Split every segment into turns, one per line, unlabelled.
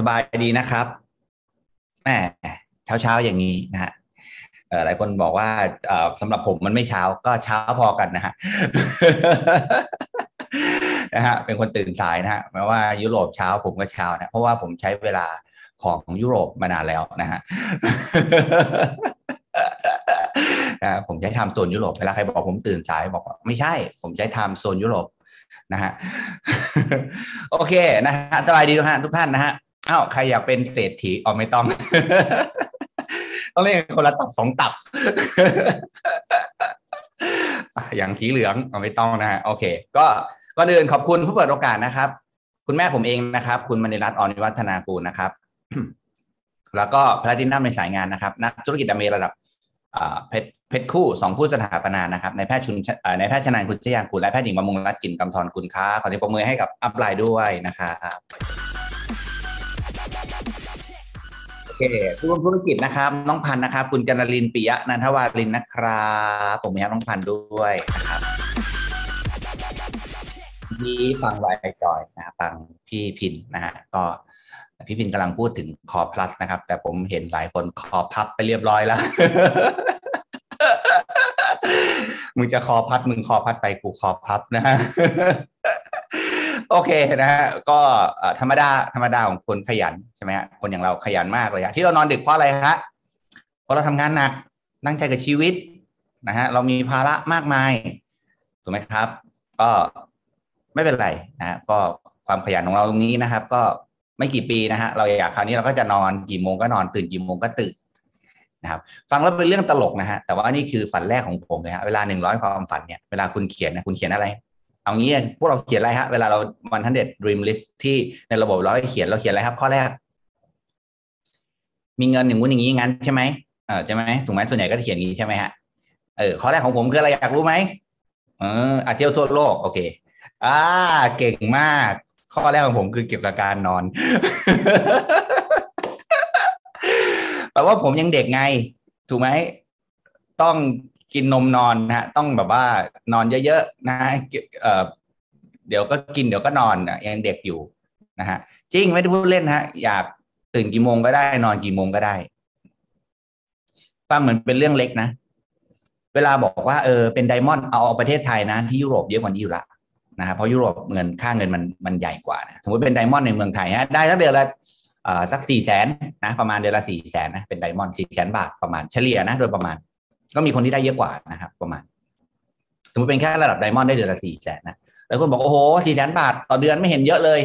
สบายดีนะครับแหมเช้าเช้าอย่างนี้นะฮะหลายคนบอกว่าสำหรับผมมันไม่เช้าก็เช้าพอกันนะฮะนะฮะเป็นคนตื่นสายนะฮะแม้ว่ายุโรปเช้าผมก็เช้านะเพราะว่าผมใช้เวลาของยุโรปมานานแล้วนะฮะนะผมใช้ time zone ยุโรปเวลาใครบอกผมตื่นสายบอกว่าไม่ใช่ ผมใช้ time zone ยุโรปนะฮะโอเคนะฮะสบายดีทุกท่านทุกท่านนะฮะ อ้าวใครอยากเป็นเศรษฐีอ๋อไม่ต้อง ต้องเรียกคนละตับสองตับ อย่างสีเหลืองเอาไม่ต้องนะฮะโอเค ก็ก็เดินขอบคุณผู้เปิดโอกาสนะครับ คุณแม่ผมเองนะครับ คุณมณีรัตน์ออนิวัฒนากูลนะครับ แล้วก็พระดินัมในสายงานนะครับ นักธุรกิจอเมระดับเพชรเพชรคู่สองผู้สถาปนานะครับในแพทย์ชุนในแพทย์ชนานคุณเจียงคุณและแพทย์หญิงบำรุงรัตน์กินกำธรคุณค้าขอที่ปรบมือให้กับอัพไลน์ด้วยนะครับ เคผู้ร่วมธุรกิจนะครับ น้องพันธ์นะครับ คุณจันลินปิยะนันทวารินนะครับ ผมมีครับน้องพันธ์ด้วยนะครับที่ฟังไวจอยนะฟังพี่พินนะฮะก็พี่พินกำลังพูดถึงคอพลัสนะครับ แต่ผมเห็นหลายคนคอพับไปเรียบร้อยแล้ว มึงจะคอพัดมึงคอพัดไปกูคอพับนะฮะ โอเคนะฮะก็ธรรมดาธรรมดาของคนขยันใช่ไหมฮะคนอย่างเราขยันมากเลยฮะที่เรานอนดึกเพราะอะไรฮะเพราะเราทำงานหนักตั้งใจกับชีวิตนะฮะเรามีภาระมากมายถูกไหมครับ ก็ไม่เป็นไรนะฮะก็ความขยันของเราตรงนี้นะครับ ก็ไม่กี่ปีนะฮะเราอยากคราวนี้เราก็จะนอนกี่โมงก็นอนตื่นกี่โมงก็ตื่นนะครับฟังแล้วเป็นเรื่องตลกนะฮะแต่ว่านี่คือฝันแรกของผมเลยฮะเวลาหนึ่งร้อยความฝันเนี่ยเวลาคุณเขียนนะคุณเขียนอะไร เอางี้พวกเราเขียนอะไรฮะเวลาเราวันทันเด็ดดรีมลิสที่ในระบบเราให้เขียนเราเขียนอะไรครับ ข้อแรก มีเงินอย่างงู้นอย่างนี้งั้นใช่ไหมเออใช่ไหมถูกไหมส่วนใหญ่ก็จะเขียนอย่างนี้ใช่ไหมฮะเออข้อแรกของผมคืออะไรอยากรู้ไหมเอออาเที่ยวทั่วโลกโอเค อ่า เก่งมาก ข้อแรกของผมคือเกี่ยวกับการนอนแปลว่าผมยังเด็กไง ถูกไหมต้อง กินนมนอนนะฮะต้องแบบว่านอนเยอะๆนะเอ่อเดี๋ยวก็กินเดี๋ยวก็นอนยังเด็กอยู่นะฮะจริงไม่ได้พูดเล่นฮะอยากตื่นกี่โมงก็ได้ นอนกี่โมงก็ได้ฟังเหมือนเป็นเรื่องเล็กนะ เวลาบอกว่าเออเป็นไดมอนด์เอาประเทศไทยนะ ที่ยุโรปเยอะกว่านี้อยู่ละนะครับเพราะยุโรปเงินค่าเงินมันมันใหญ่กว่านะสมมติเป็นไดมอนด์ในเมืองไทยฮะได้สักเดือนละสักสี่แสนนะประมาณเดือนละสี่แสนนะเป็นไดมอนด์สี่แสนบาทประมาณเฉลี่ยนะโดยประมาณ ก็มีคนที่ได้เยอะกว่านะครับ ประมาณ สมมติเป็นแค่ระดับไดมอนด์ได้เดือนละสี่แสนนะแล้วคนบอกโอ้โหสี่แสนบาทต่อเดือนไม่เห็นเยอะเลย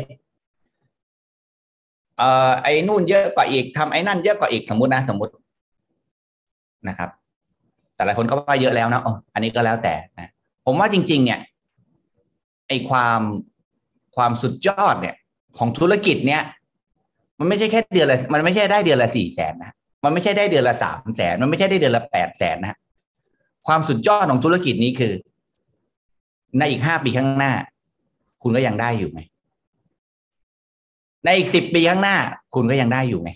เอ่อไอ้นู่นเยอะกว่าอีกทำไอ้นั่นเยอะกว่าอีกสมมตินะสมมตินะครับ แต่หลายคนก็ว่าเยอะแล้วนะอ๋ออันนี้ก็แล้วแต่นะผมว่าจริง ๆ เนี่ยไอ้ความความสุดยอดเนี่ย ของธุรกิจเนี่ย มันไม่ใช่แค่เดือนละมันไม่ใช่ได้เดือนละสี่แสนนะ มันไม่ใช่ได้เดือนละสามแสนมันไม่ใช่ได้เดือนละแปดแสนนะ ความสุดยอดของธุรกิจนี้คือ ในอีกห้าปีข้างหน้า คุณก็ยังได้อยู่ไหมในอีกสิบปีข้างหน้า คุณก็ยังได้อยู่ไหม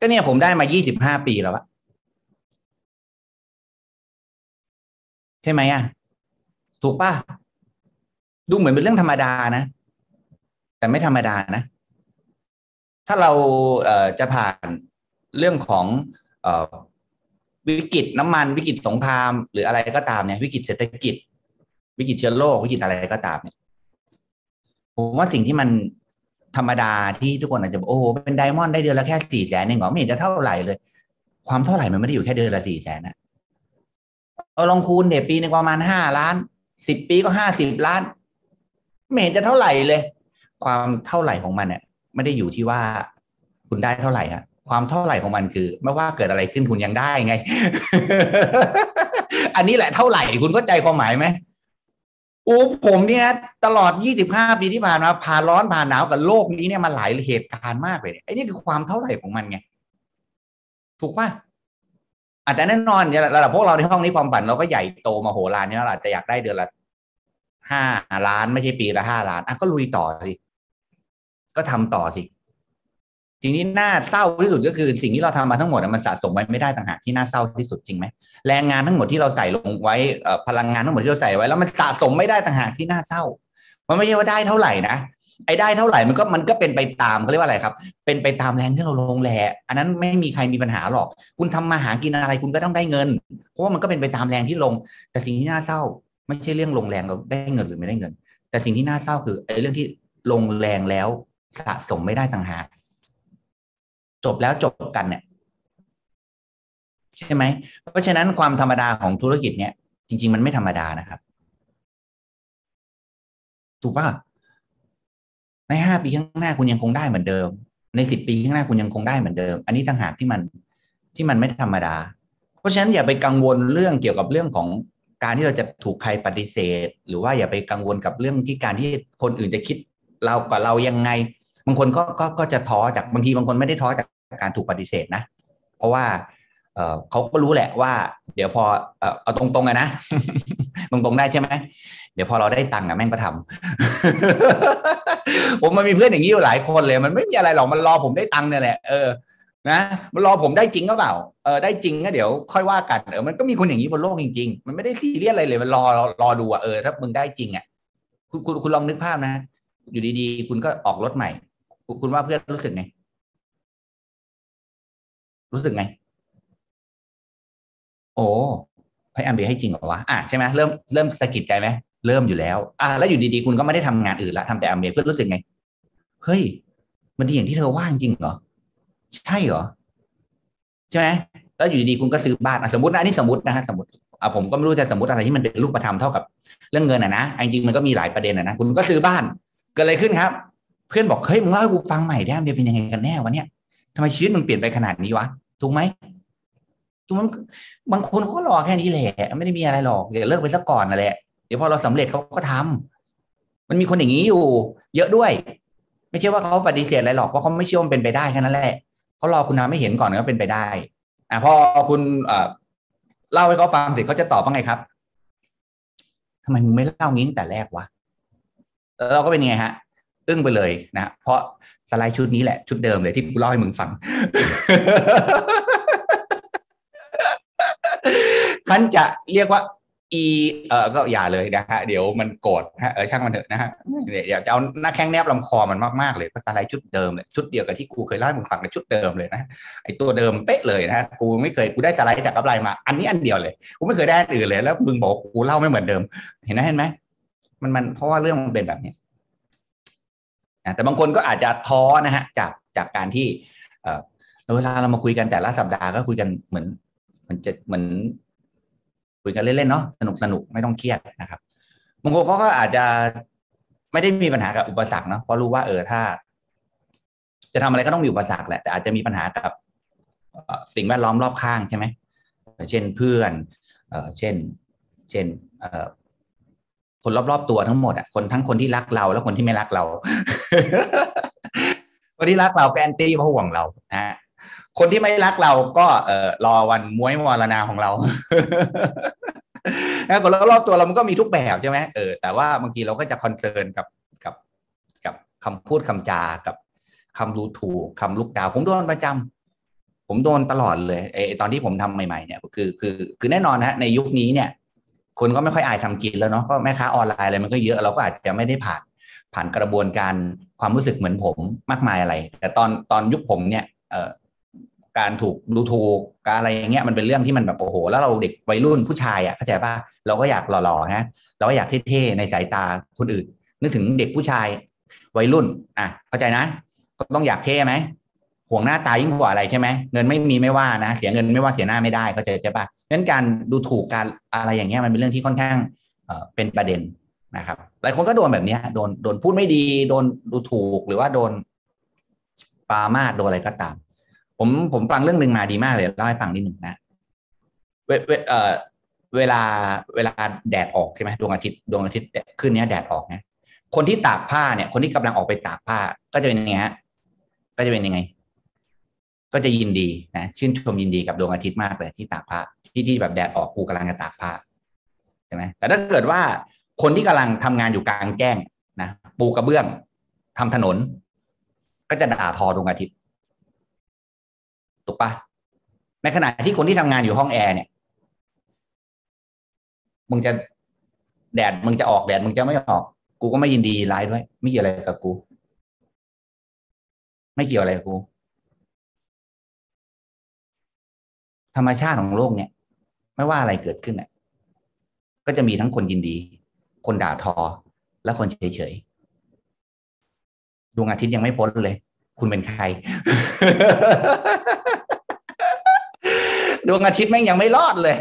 ก็เนี่ยผมได้มายี่สิบห้าปีแล้วอะใช่ไหมอะถูกป่ะ ดูเหมือนเป็นเรื่องธรรมดานะ แต่ไม่ธรรมดานะ ถ้าเราจะผ่านเรื่องของวิกฤตน้ำมันวิกฤตสงคราม หรืออะไรก็ตามเนี่ยวิกฤตเศรษฐกิจ วิกฤตเชื้อโรควิกฤตอะไรก็ตามเนี่ยผมว่าสิ่งที่มันธรรมดาที่ทุกคนอาจจะบอกโอ้เป็นไดมอนด์ได้เดือนละแค่สี่แสนเองเหรอไม่เห็นจะเท่าไหร่เลย ความเท่าไหร่มันไม่ได้อยู่แค่เดือนละสี่แสนนะเอาลองคูณเดี๋ยวปีนึงประมาณห้าล้านสิบปีก็ห้าสิบล้านไม่เห็นจะเท่าไหร่เลย ความเท่าไหร่ของมันเนี่ย ไม่ได้อยู่ที่ว่าคุณได้เท่าไหร่ฮะความเท่าไหร่ของมันคือ ไม่ว่าเกิดอะไรขึ้นคุณยังได้ไง อันนี้แหละเท่าไหร่คุณก็ใจความหมายไหมโอ้ผมเนี่ยตลอดยี่สิบห้าปีที่ผ่านมาผ่านร้อนผ่านหนาวกับโลกนี้เนี่ยมาหลายเหตุการณ์มากเลยไอ้นี่คือความเท่าไหร่ของมันไง ถูกป่ะอาจจะแน่นอนเนี่ยระดับพวกเราในห้องนี้ความฝันเราก็ใหญ่โตมาโหฬารเนี่ยเราอาจจะอยากได้เดือนละห้าล้านไม่ใช่ปีละห้าล้านอะก็ลุยต่อสิ ก็ทำต่อสิสิ่งที่น่าเศร้าที่สุดก็คือ สิ่งที่เราทำมาทั้งหมดมันสะสมไว้ไม่ได้ต่างหากที่น่าเศร้าที่สุดจริงไหมแรงงานทั้งหมดที่เราใส่ลงไว้พลังงานทั้งหมดที่เราใส่ไว้ แล้วมันสะสมไม่ได้ต่างหากที่น่าเศร้า มันไม่ใช่ว่าได้เท่าไหร่นะไอ้ได้เท่าไหร่มันก็มันก็เป็นไปตามเขาเรียกว่าอะไรครับ เป็นไปตามแรงที่เราลงแหละอันนั้นไม่มีใครมีปัญหาหรอก คุณทำมาหากินอะไรคุณก็ต้องได้เงิน เพราะว่ามันก็เป็นไปตามแรงที่ลง แต่สิ่งที่น่าเศร้า ไม่ใช่เรื่องลงแรงเราได้เงินหรือไม่ได้เงิน แต่สิ่งที่น่าเศร้าคือไอ้เรื่องที่ลงแรงแล้ว สะสมไม่ได้ต่างหากจบแล้วจบกันเนี่ยใช่ไหม เพราะฉะนั้นความธรรมดาของธุรกิจเนี่ย จริง ๆ มันไม่ธรรมดานะครับ ถูกป่ะในห้าปีข้างหน้าคุณยังคงได้เหมือนเดิม ในสิบปีข้างหน้าคุณยังคงได้เหมือนเดิม อันนี้ต่างหากที่มันที่มันไม่ธรรมดา เพราะฉะนั้นอย่าไปกังวลเรื่องเกี่ยวกับเรื่องของการที่เราจะถูกใครปฏิเสธ หรือว่าอย่าไปกังวลกับเรื่องที่การที่คนอื่นจะคิดเรากับเรายังไง บางคนก็ก็ก็จะท้อจากบางทีบางคนไม่ได้ท้อจากการถูกปฏิเสธนะ เพราะว่าเขาก็รู้แหละว่า เดี๋ยวพอเอาตรงๆอะนะตรงๆได้ใช่ไหมเดี๋ยวพอเราได้ตังค์อะแม่งก็ทำผมมันมีเพื่อนอย่างนี้อยู่หลายคนเลย มันไม่มีอะไรหรอกมันรอผมได้ตังค์เนี่ยแหละเออนะมันรอผมได้จริงก็เปล่าเออได้จริงก็เดี๋ยวค่อยว่ากันเออมันก็มีคนอย่างนี้บนโลกจริง ๆ มันไม่ได้ซีเรียสอะไรเลย มันรอรอดูอะเออถ้ามึงได้จริงอะคุณคุณคุณลองนึกภาพนะ อยู่ดีๆ คุณก็ออกรถใหม่ คุณว่าเพื่อนรู้สึกไง รู้สึกไง โอ้ให้อัมเบให้จริงเหรอวะอะใช่ไหมเริ่มเริ่มสะกิดใจไหมเริ่มอยู่แล้วอะแล้วอยู่ดีๆคุณก็ไม่ได้ทำงานอื่นละทำแต่อัมเบเพื่อรู้สึกไงเฮ้ย มันดีอย่างที่เธอว่างจริงเหรอใช่เหรอใช่ไหมแล้วอยู่ดีๆคุณก็ซื้อบ้านสมมตินะอันนี้สมมตินะฮะสมมติอะผมก็ไม่รู้จะสมมติอะไรที่มันเป็นรูปธรรมเท่ากับ เรื่องเงินอะนะจริงๆมันก็มีหลายประเด็นอะนะคุณก็ซื้อบ้านเกิดอะไรขึ้นครับ เพื่อนบอกเฮ้ยมึงเล่าให้กูฟังใหม่ได้มันเป็นยังไงกันแน่วะเนี่ยทำไมชีวิตมึงเปลี่ยนไปขนาดนี้วะถูกไหมถูกมันบางคนเขาก็รอแค่นี้แหละ ไม่ได้มีอะไรหรอกอย่าเลิกไปซะก่อนนั่นแหละเดี๋ยวพอเราสำเร็จเขาก็ทำมันมีคนอย่างนี้อยู่ เยอะด้วย ไม่ใช่ว่าเขาปฏิเสธอะไรหรอกเพราะเขาไม่เชื่อมันเป็นไปได้แค่นั้นแหละเขารอคุณน้ำไม่เห็นก่อนก็เป็นไปได้ อะพอคุณเอ่อเล่าให้เขาฟังเสร็จเขาจะตอบว่าไงครับทำไมมึงไม่เล่างี้ตั้งแต่แรกวะแล้วเราก็เป็นไงฮะ อึ้งไปเลยนะเพราะสไลด์ชุดนี้แหละชุดเดิมเลยที่กูเล่าให้มึงฟังคันจะเรียกว่าอีเออก็อย่าเลยนะฮะเดี๋ยวมันโกรธฮะเออช่างมันเถอะนะฮะเดี๋ยวจะเอาหน้าแข้งแนบลำคอมันมากๆเลยก็สไลด์ชุดเดิมเลยชุดเดียวกับที่กูเคยเล่าให้มึงฟังในชุดเดิมเลยนะไอตัวเดิมเป๊ะเลยนะกูไม่เคยกูได้สไลด์จากกับไรมา อันนี้อันเดียวเลยกูไม่เคยได้อื่นเลยแล้วมึงบอกกูเล่าไม่เหมือนเดิม เห็นไหมเห็นไหมมันมันเพราะว่าเรื่องมันเป็นแบบนี้ แต่บางคนก็อาจจะท้อนะฮะจากจากการที่เออเวลาเรามาคุยกันแต่ละสัปดาห์ก็คุยกันเหมือน มันจะเหมือนคุยกันเล่นๆเนาะสนุกสนุกไม่ต้องเครียดนะครับบางคนเขาก็อาจจะไม่ได้มีปัญหากับอุปสรรคเนาะเพราะรู้ว่าเออถ้า จะทำอะไรก็ต้องมีอุปสรรคแหละแต่อาจจะมีปัญหากับสิ่งแวดล้อมรอบข้างใช่ไหมเช่นเพื่อนเอเช่น เช่นเคนรอบๆตัวทั้งหมดอะคนทั้งคนที่รักเราและคนที่ไม่รักเรา คนที่รักเราแอนตี้เพราะห่วงเรานะคนที่ไม่รักเราก็เออรอวันมวยมรณาของเรานะคนรอบตัวเรามันก็มีทุกแบบใช่ไหมเออแต่ว่าบางทีเราก็จะคอนเซิร์นกับกับกับคำพูดคำจากับคำดูถูกคำลุกดาว ผมโดนประจำผมโดนตลอดเลยไอตอนที่ผมทำใหม่ๆเนี่ยคือคือคือแน่นอนนะในยุคนี้เนี่ย คนก็ไม่ค่อยอายทำกินแล้วเนาะก็แม่ค้าออนไลน์อะไรมันก็เยอะเราก็อาจจะไม่ได้ผ่านผ่านกระบวนการความรู้สึกเหมือนผมมากมายอะไร แต่ตอนตอนยุคผมเนี่ยเออการถูกดูถูกการอะไรอย่างเงี้ยมันเป็นเรื่องที่มันแบบโอ้โห แล้วเราเด็กวัยรุ่นผู้ชายอะเข้าใจป่ะเราก็อยากหล่อๆนะเราก็อยากเท่ๆในสายตาคนอื่น นึกถึงเด็กผู้ชายวัยรุ่นอะเข้าใจนะ ก็ต้องอยากเท่ไหม ห่วงหน้าตายิ่งกว่าอะไรใช่ไหมเงินไม่มีไม่ว่านะเสียเงินไม่ว่าเสียหน้าไม่ได้เข้าใช่ปะงั้นการดูถูกการอะไรอย่างเงี้ยมันเป็นเรื่องที่ค่อนข้างเป็นประเด็นนะครับหลายคนก็โดนแบบนี้โดนโดนพูดไม่ดี โดนดูถูกหรือว่าโดนปามาดโดนอะไรก็ตาม ผมผมฟังเรื่องหนึ่งมาดีมากเลยเล่าให้ฟังนิดหนึ่งนะเวเออเวลาเวลาแดดออกใช่ไหมดวงอาทิตย์ดวงอาทิตย์ขึ้นเนี้ยแดดออกเนี่ยคนที่ตากผ้าเนี่ย คนที่กำลังออกไปตากผ้าก็จะเป็นยังไงฮะก็จะเป็นยังไง ก็จะยินดีนะชื่นชมยินดีกับดวงอาทิตย์มากเลยที่ตากผ้าที่ที่แบบแดดออกกูกำลังจะตากผ้าใช่ไหมแต่ถ้าเกิดว่าคนที่กำลังทำงานอยู่กลางแจ้งนะปูกระเบื้องทำถนน ก็จะด่าทอดวงอาทิตย์ถูกปะในขณะที่คนที่ทำงานอยู่ห้องแอร์เนี่ยมึงจะแดดมึงจะออกแดดมึงจะไม่ออก กูก็ไม่ยินดีไลฟ์ด้วย ไม่เกี่ยวอะไรกับกู ไม่เกี่ยวอะไรกับกู ธรรมชาติของโลกเนี่ย ไม่ว่าอะไรเกิดขึ้นอะก็จะมีทั้งคนยินดี คนด่าทอ และคนเฉยๆดวงอาทิตย์ยังไม่พ้นเลย คุณเป็นใคร ดวงอาทิตย์แม่งยังไม่รอดเลย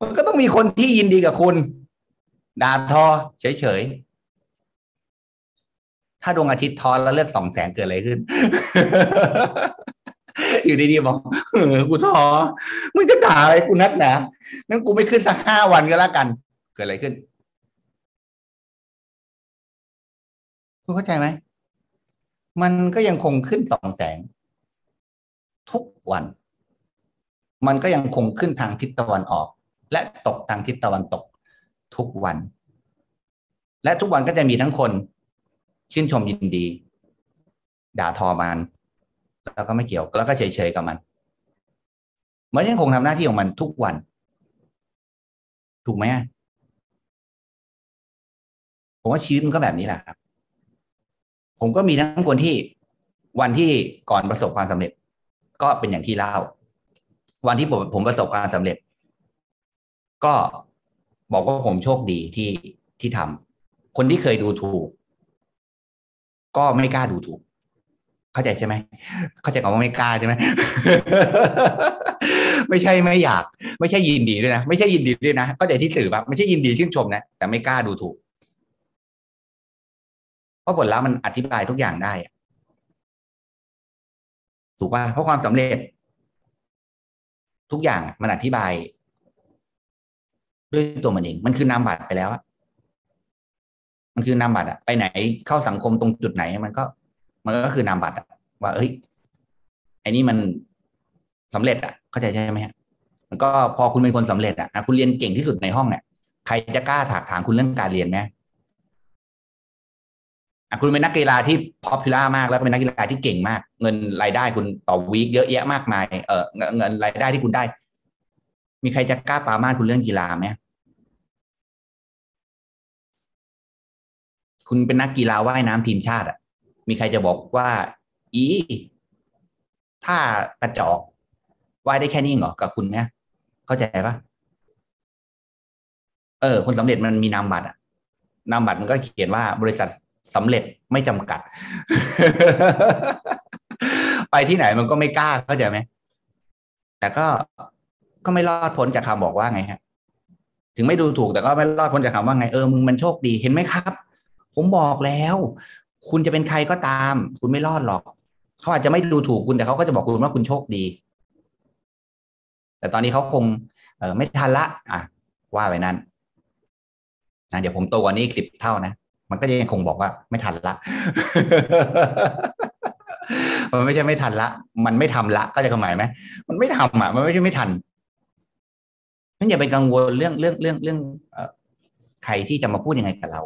มันก็ต้องมีคนที่ยินดีกับคุณ ด่าทอ เฉยๆถ้าดวงอาทิตย์ทอแล้วเลือกสองแสงเกิดอะไรขึ้น อยู่ดีๆบอกเออกูท้อมึงจะด่าอะไรกูนักหนางั้นกูไม่ขึ้นสักห้าวันก็แล้วกัน เกิดอะไรขึ้น คุณเข้าใจไหม มันก็ยังคงขึ้นสองแสง ทุกวัน มันก็ยังคงขึ้นทางทิศตะวันออก และตกทางทิศตะวันตก ทุกวัน และทุกวันก็จะมีทั้งคน ชื่นชมยินดี ด่าทอมัน แล้วก็ไม่เกี่ยวแล้วก็เฉยๆกับมันมันยังคงทำหน้าที่ของมันทุกวัน ถูกไหมผมว่าชีวิตมันก็แบบนี้แหละครับ ผมก็มีทั้งคนที่วันที่ก่อนประสบความสำเร็จ ก็เป็นอย่างที่เล่า วันที่ผมผมประสบความสำเร็จ ก็บอกว่าผมโชคดีที่ที่ทำคนที่เคยดูถูก ก็ไม่กล้าดูถูก เข้าใจใช่ไหมเข้าใจคำว่าไม่กล้าใช่ไหมไม่ใช่ไม่อยาก ไม่ใช่ยินดีด้วยนะไม่ใช่ยินดีด้วยนะเข้าใจที่สื่อแบบไม่ใช่ยินดีชื่นชมนะแต่ไม่กล้าดูถูกเพราะผลลัพธ์มันอธิบายทุกอย่างได้ถูกป่ะเพราะความสำเร็จ ทุกอย่างมันอธิบาย ด้วยตัวมันเอง มันคือนามบัตรไปแล้วมันคือนามบัตรอะไปไหนเข้าสังคมตรงจุดไหนมันก็ มันก็คือนามบัตรว่า เอ้ยไอ้นี่มันสำเร็จอะเข้าใจใช่ไหมฮะมันก็พอคุณเป็นคนสำเร็จอะคุณเรียนเก่งที่สุดในห้องเนี่ยใครจะกล้าถากถางคุณเรื่องการเรียนไหมอะคุณเป็นนักกีฬาที่พอพิล่ามากแล้วก็เป็นนักกีฬาที่เก่งมาก เงินรายได้คุณต่อวีคเยอะแยะมากมายเออเงินรายได้ที่คุณได้ มีใครจะกล้าปามาคุณเรื่องกีฬาไหมคุณเป็นนักกีฬาว่ายน้ำทีมชาติอะ มีใครจะบอกว่า อี ถ้ากระจอกว่ายได้แค่นี้เหรอกับคุณเนี่ยเข้าใจปะเออคนสำเร็จมันมีนามบัตรอะนามบัตรมันก็เขียนว่าบริษัทสำเร็จไม่จำกัด ไปที่ไหนมันก็ไม่กล้าเข้าใจไหมแต่ก็ก็ไม่รอดพ้นจากคำบอกว่าไงฮะ ถึงไม่ดูถูกแต่ก็ไม่รอดพ้นจากคำว่าไงเออมึงมันโชคดีเห็นไหมครับ ผมบอกแล้ว คุณจะเป็นใครก็ตาม คุณไม่รอดหรอก เขาอาจจะไม่ดูถูกคุณแต่เขาก็จะบอกคุณว่าคุณโชคดี แต่ตอนนี้เขาคง เออไม่ทันละ อะ ว่าไปนั้นนะเดี๋ยวผมโตกว่านี้อีกสิบเท่านะมันก็ยังคงบอกว่าไม่ทันละมันไม่ใช่ไม่ทันละ มันไม่ทำละก็จะหมายไหมมันไม่ทำอะ มันไม่ใช่ไม่ทันนั่นอย่าไปกังวลเรื่องเรื่องเรื่องเรื่องใครที่จะมาพูดยังไงกับเรา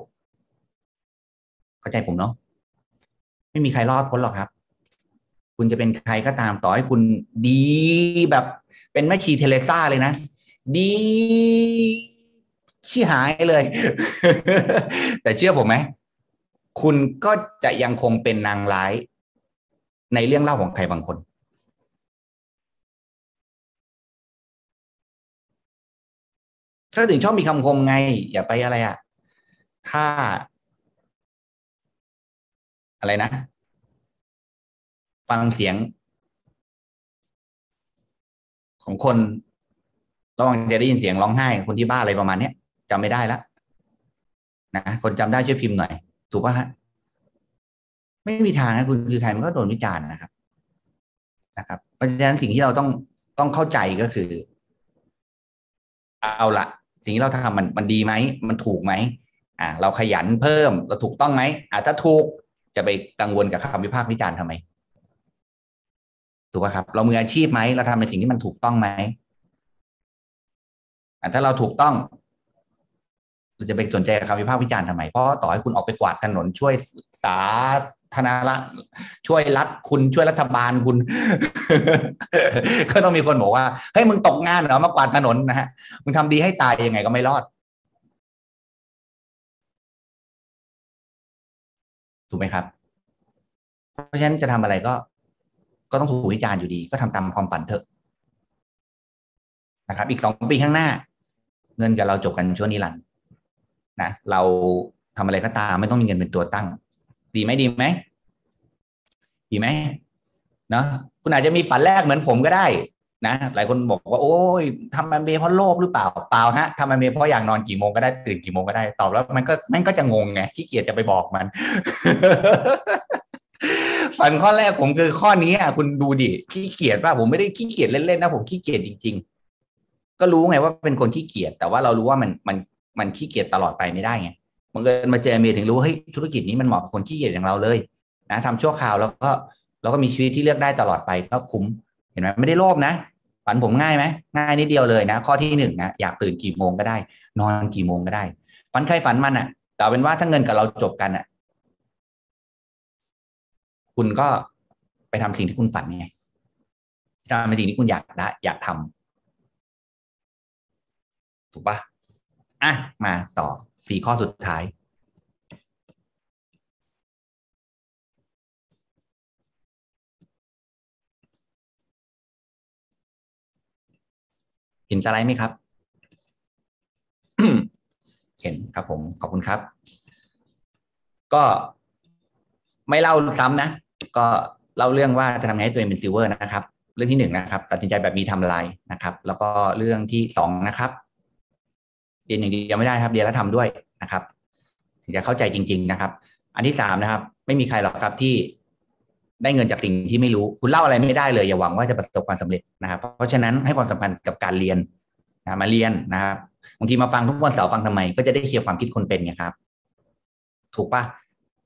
เข้าใจผมเนาะ ไม่มีใครรอดพ้นหรอกครับ คุณจะเป็นใครก็ตามต่อให้คุณดีแบบเป็นแม่ชีเทเลซ่าเลยนะ ดีชี้หายเลย แต่เชื่อผมไหมคุณก็จะยังคงเป็นนางร้าย ในเรื่องเล่าของใครบางคน ก็ถึงชอบมีคำคมไง อย่าไปอะไรอะถ้า อะไรนะ ฟังเสียง ของคน ระวังจะได้ยินเสียงร้องไห้คนที่บ้าอะไรประมาณเนี้ยจำไม่ได้แล้วนะคนจำได้ช่วยพิมพ์หน่อย ถูกป่ะฮะไม่มีทางนะคุณคือใครมันก็โดนวิจารณ์นะครับ นะครับเพราะฉะนั้นสิ่งที่เราต้องต้องเข้าใจก็คือ เอาละสิ่งที่เราทำมันมันดีไหมมันถูกไหมอ่าเราขยันเพิ่มเราถูกต้องไหมอ่าถ้าถูก จะไปกังวลกับคำวิพากษ์วิจารณ์ทำไมถูกป่ะครับ เรามืออาชีพไหมเราทำในสิ่งที่มันถูกต้องไหมถ้าเราถูกต้องเราจะไปสนใจคำวิพากษ์วิจารณ์ทำไม เพราะต่อให้คุณออกไปกวาดถนนช่วยสาธารณะช่วยรัฐคุณช่วยรัฐบาลคุณ ก็ต้องมีคนบอกว่าเฮ้ยมึงตกงานเหรอมากวาดถนนนะฮะมึงทำดีให้ตายยังไงก็ไม่รอด ถูกไหมครับ เพราะฉะนั้นจะทำอะไรก็ ก็ต้องถูกวิจารณ์อยู่ดี ก็ทำตามความฝันเถอะนะครับ อีกสองปีข้างหน้า เงินกับเราจบกันช่วงนิรันดร์นะเราทำอะไรก็ตามไม่ต้องมีเงินเป็นตัวตั้ง ดีไหมดีไหมดีไหมเนาะคุณอาจจะมีฝันแรกเหมือนผมก็ได้ นะหลายคนบอกว่าโอ้ยทำแอมเบเพราะโลภหรือเปล่าเปล่าฮะทำแอมเบเพราะอยากนอนกี่โมงก็ได้ตื่นกี่โมงก็ได้ตอบแล้ว มันก็มันก็จะงงไงขี้เกียจจะไปบอกมัน ฝันข้อแรกผมคือข้อนี้คุณดูดิขี้เกียจป่ะผมไม่ได้ขี้เกียจเล่นๆนะผมขี้เกียจจริง ๆ ก็รู้ไงว่าเป็นคนขี้เกียจแต่ว่าเรารู้ว่ามันมันมันขี้เกียจตลอดไปไม่ได้ไงบังเอิญมาเจอเมย์ถึงรู้เฮ้ยธุรกิจนี้มันเหมาะกับคนขี้เกียจอย่างเราเลย นะทำชั่วคราวแล้วก็แล้วก็มีชีวิตที่เลือกได้ตลอดไปก็คุ้ม ห็นไหมไม่ได้โลภนะฝันผมง่ายไหมง่ายนิดเดียวเลยนะ ข้อที่หนึ่งนะอยากตื่นกี่โมงก็ได้ นอนกี่โมงก็ได้ฝันใครฝันมันอะแต่เป็นว่าถ้าเงินกับเราจบกันอะ คุณก็ไปทำสิ่งที่คุณฝันไงทำในสิ่งที่คุณอยากได้อยากทำถูกปะอะมาต่อสี่ข้อสุดท้าย เห็นสไลด์ไหมครับ เห็นครับผม ขอบคุณครับ ก็ไม่เล่าซ้ำนะ ก็เล่าเรื่องว่าจะทำไงให้ตัวเองเป็น Silver นะครับ เรื่องที่หนึ่งนะครับ ตัดสินใจแบบมีทำลายนะครับ แล้วก็เรื่องที่สองนะครับเรียนอย่างเดียวไม่ได้ครับ เรียนแล้วทำด้วยนะครับ ถึงจะเข้าใจจริง ๆนะครับ อันที่สามนะครับ ไม่มีใครหรอกครับที่ ได้เงินจากสิ่งที่ไม่รู้ คุณเล่าอะไรไม่ได้เลยอย่าหวังว่าจะประสบความสำเร็จนะครับเพราะฉะนั้นให้ความสำคัญกับการเรียนนะมาเรียนนะครับบางทีมาฟังทุกวันเสาร์ฟังทำไม ก็จะได้เคลียร์ความคิดคนเป็นไงครับ ถูกปะ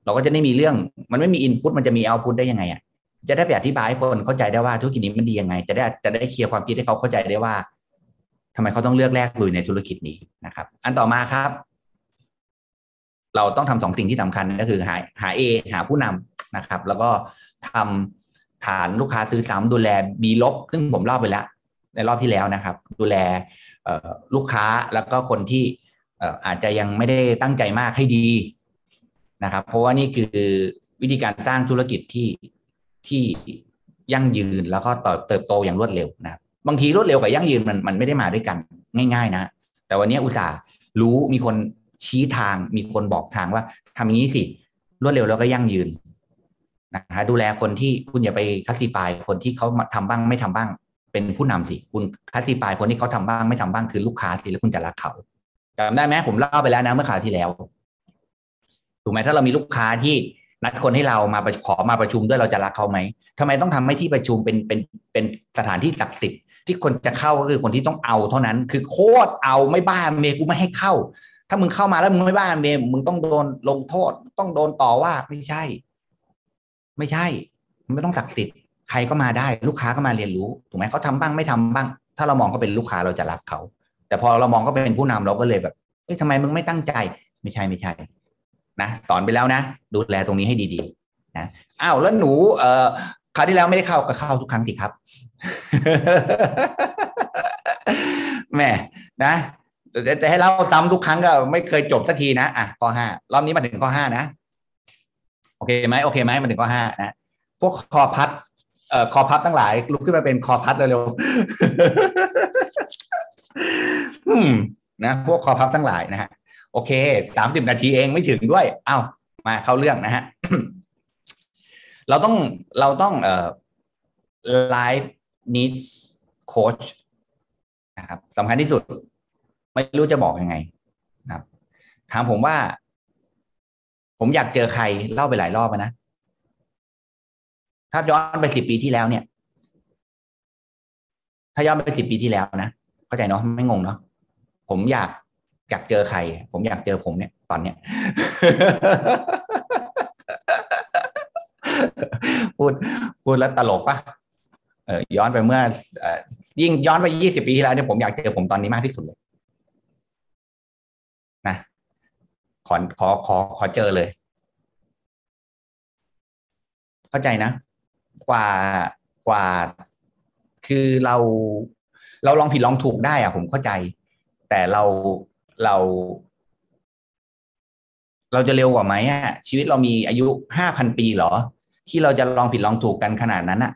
เราก็จะได้มีเรื่องมันไม่มีอินพุตมันจะมีเอาพุตได้ยังไงอะจะได้ไปอธิบายให้คนเข้าใจได้ว่าธุรกิจนี้มันดียังไง จะได้จะได้เคลียร์ความคิดให้เขาเข้าใจได้ว่าทำไมเขาต้องเลือกแลกลุยในธุรกิจนี้นะครับ อันต่อมาครับ เราต้องทำสองสิ่งที่สำคัญก็คือหาหาเอหาผู้นำนะครับ แล้วก็ ทำฐานลูกค้าซื้อซ้ำดูแลบีลบซึ่งผมเล่าไปแล้ว ในรอบที่แล้วนะครับ ดูแลลูกค้าแล้วก็คนที่อาจจะยังไม่ได้ตั้งใจมากให้ดีนะครับ เพราะว่านี่คือวิธีการสร้างธุรกิจที่ที่ยั่งยืนแล้วก็เติบโตอย่างรวดเร็วนะครับบางทีรวดเร็วกับยั่งยืนมันมันไม่ได้มาด้วยกันง่าย ๆ นะ แต่วันนี้อุตส่าห์รู้มีคนชี้ทางมีคนบอกทางว่าทำอย่างนี้สิรวดเร็วแล้วก็ยั่งยืน นะฮะดูแลคนที่คุณอย่าไป classify คนที่เขาทำบ้างไม่ทำบ้าง เป็นผู้นำสิคุณ classify คนที่เขาทำบ้างไม่ทำบ้างคือลูกค้าสิแล้วคุณจะรักเขาจำได้ไหมผมเล่าไปแล้วนะเมื่อคราวที่แล้วถูกไหมถ้าเรามีลูกค้าที่นัดคนให้เรามาขอมาประชุมด้วยเราจะรักเขาไหมทำไมต้องทำให้ที่ประชุมเป็นเป็นเป็นสถานที่ศักดิ์สิทธิ์ที่คนจะเข้าก็คือคนที่ต้องเอาเท่านั้น คือโคตรเอาไม่บ้าเมย์กูไม่ให้เข้า ถ้ามึงเข้ามาแล้วมึงไม่บ้าเมย์มึงต้องโดนลงโทษ ต้องโดนต่อว่าไม่ใช่ ไม่ใช่ มันไม่ต้องศักดิ์สิทธิ์ใครก็มาได้ลูกค้าก็มาเรียนรู้ถูกไหมเขาทาบ้างไม่ทำบ้าง ถ้าเรามองก็เป็นลูกค้าเราจะรักเขา แต่พอเรามองก็เป็นผู้นำเราก็เลยแบบเฮ้ยทำไมมึงไม่ตั้งใจ ไม่ใช่ไม่ใช่นะสอนไปแล้วนะ ดูแลตรงนี้ให้ดีๆนะอ้าวแล้วหนู เอ่อคราวที่แล้วไม่ได้เข้าก็เข้าทุกครั้งสิครับแม่นะจะให้เล่าซ้ำทุกครั้งก็ไม่เคยจบสักทีนะอะข้อห้ารอบนี้มาถึงข้อห้านะ โอเคไหมโอเคไหมมาถึงข้อห้านะพวกคอพัดเอ่อคอพัดทั้งหลาย ลุกขึ้นมาเป็นคอพัดเร็วๆนะพวกคอพับทั้งหลายนะฮะโอเคสามสิบนาทีเองไม่ถึงด้วย เอา้ามาเข้าเรื่องนะฮะเราต้องเราต้องเอ่อ live needs coach นะครับสำคัญที่สุด ไม่รู้จะบอกยังไงนะครับถามผมว่า ผมอยากเจอใครเล่าไปหลายรอบนะ ถ้าย้อนไปสิบปีที่แล้วเนี่ย ถ้าย้อนไปสิบปีที่แล้วนะเข้าใจเนาะไม่งงเนาะผมอยากอยากเจอใคร ผมอยากเจอผมเนี่ย ตอนเนี้ยพูดพูดแล้วตลกปะเออย้อนไปเมื่อยิ่งย้อนไปยี่สิบปีที่แล้วเนี่ยผมอยากเจอผมตอนนี้มากที่สุดเลย นะ ขอขอขอขอเจอเลย เข้าใจนะ กว่ากว่า คือเราเราลองผิดลองถูกได้อะผมเข้าใจ แต่เราเรา เราจะเร็วกว่าไหมอะชีวิตเรามีอายุห้าพันปีหรอ ที่เราจะลองผิดลองถูกกันขนาดนั้นอะ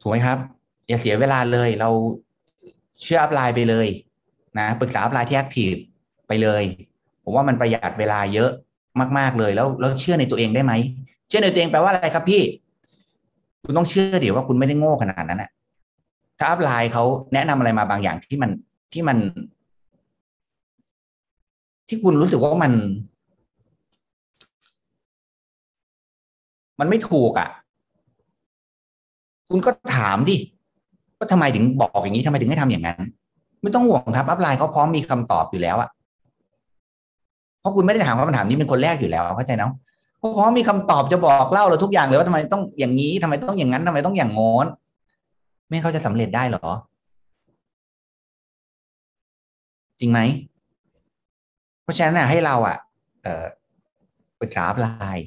ถูกไหมครับ อย่าเสียเวลาเลย เราเชื่อ upline ไปเลย นะปรึกษา upline ที่ active ไปเลย ผมว่ามันประหยัดเวลาเยอะมากๆเลยแล้วแล้วเชื่อในตัวเองได้ไหมเชื่อในตัวเองแปลว่าอะไรครับพี่ คุณต้องเชื่อเดี๋ยวว่าคุณไม่ได้โง่ขนาดนั้นอะถ้าอัพไลน์เขาแนะนำอะไรมาบางอย่างที่มันที่มัน ที่คุณรู้สึกว่ามัน มันไม่ถูกอะ่ะ คุณก็ถามดิว่าทำไมถึงบอกอย่างนี้ทำไมถึงให้ทำอย่างนั้น ไม่ต้องห่วงครับอัพไลน์เขาพร้อมมีคำตอบอยู่แล้วอะเพราะคุณไม่ได้ถามคำถามนี้เป็นคนแรกอยู่แล้วเข้าใจเนาะเพราะมีคำตอบจะบอกเล่าเราทุกอย่างเลยว่าทำไมต้องอย่างนี้ทำไมต้องอย่างนั้นทำไมต้องอย่างงอนไม่เขาจะสำเร็จได้หรอ จริงไหมเพราะฉะนั้นให้เราอะ เออปรึกษาปลาย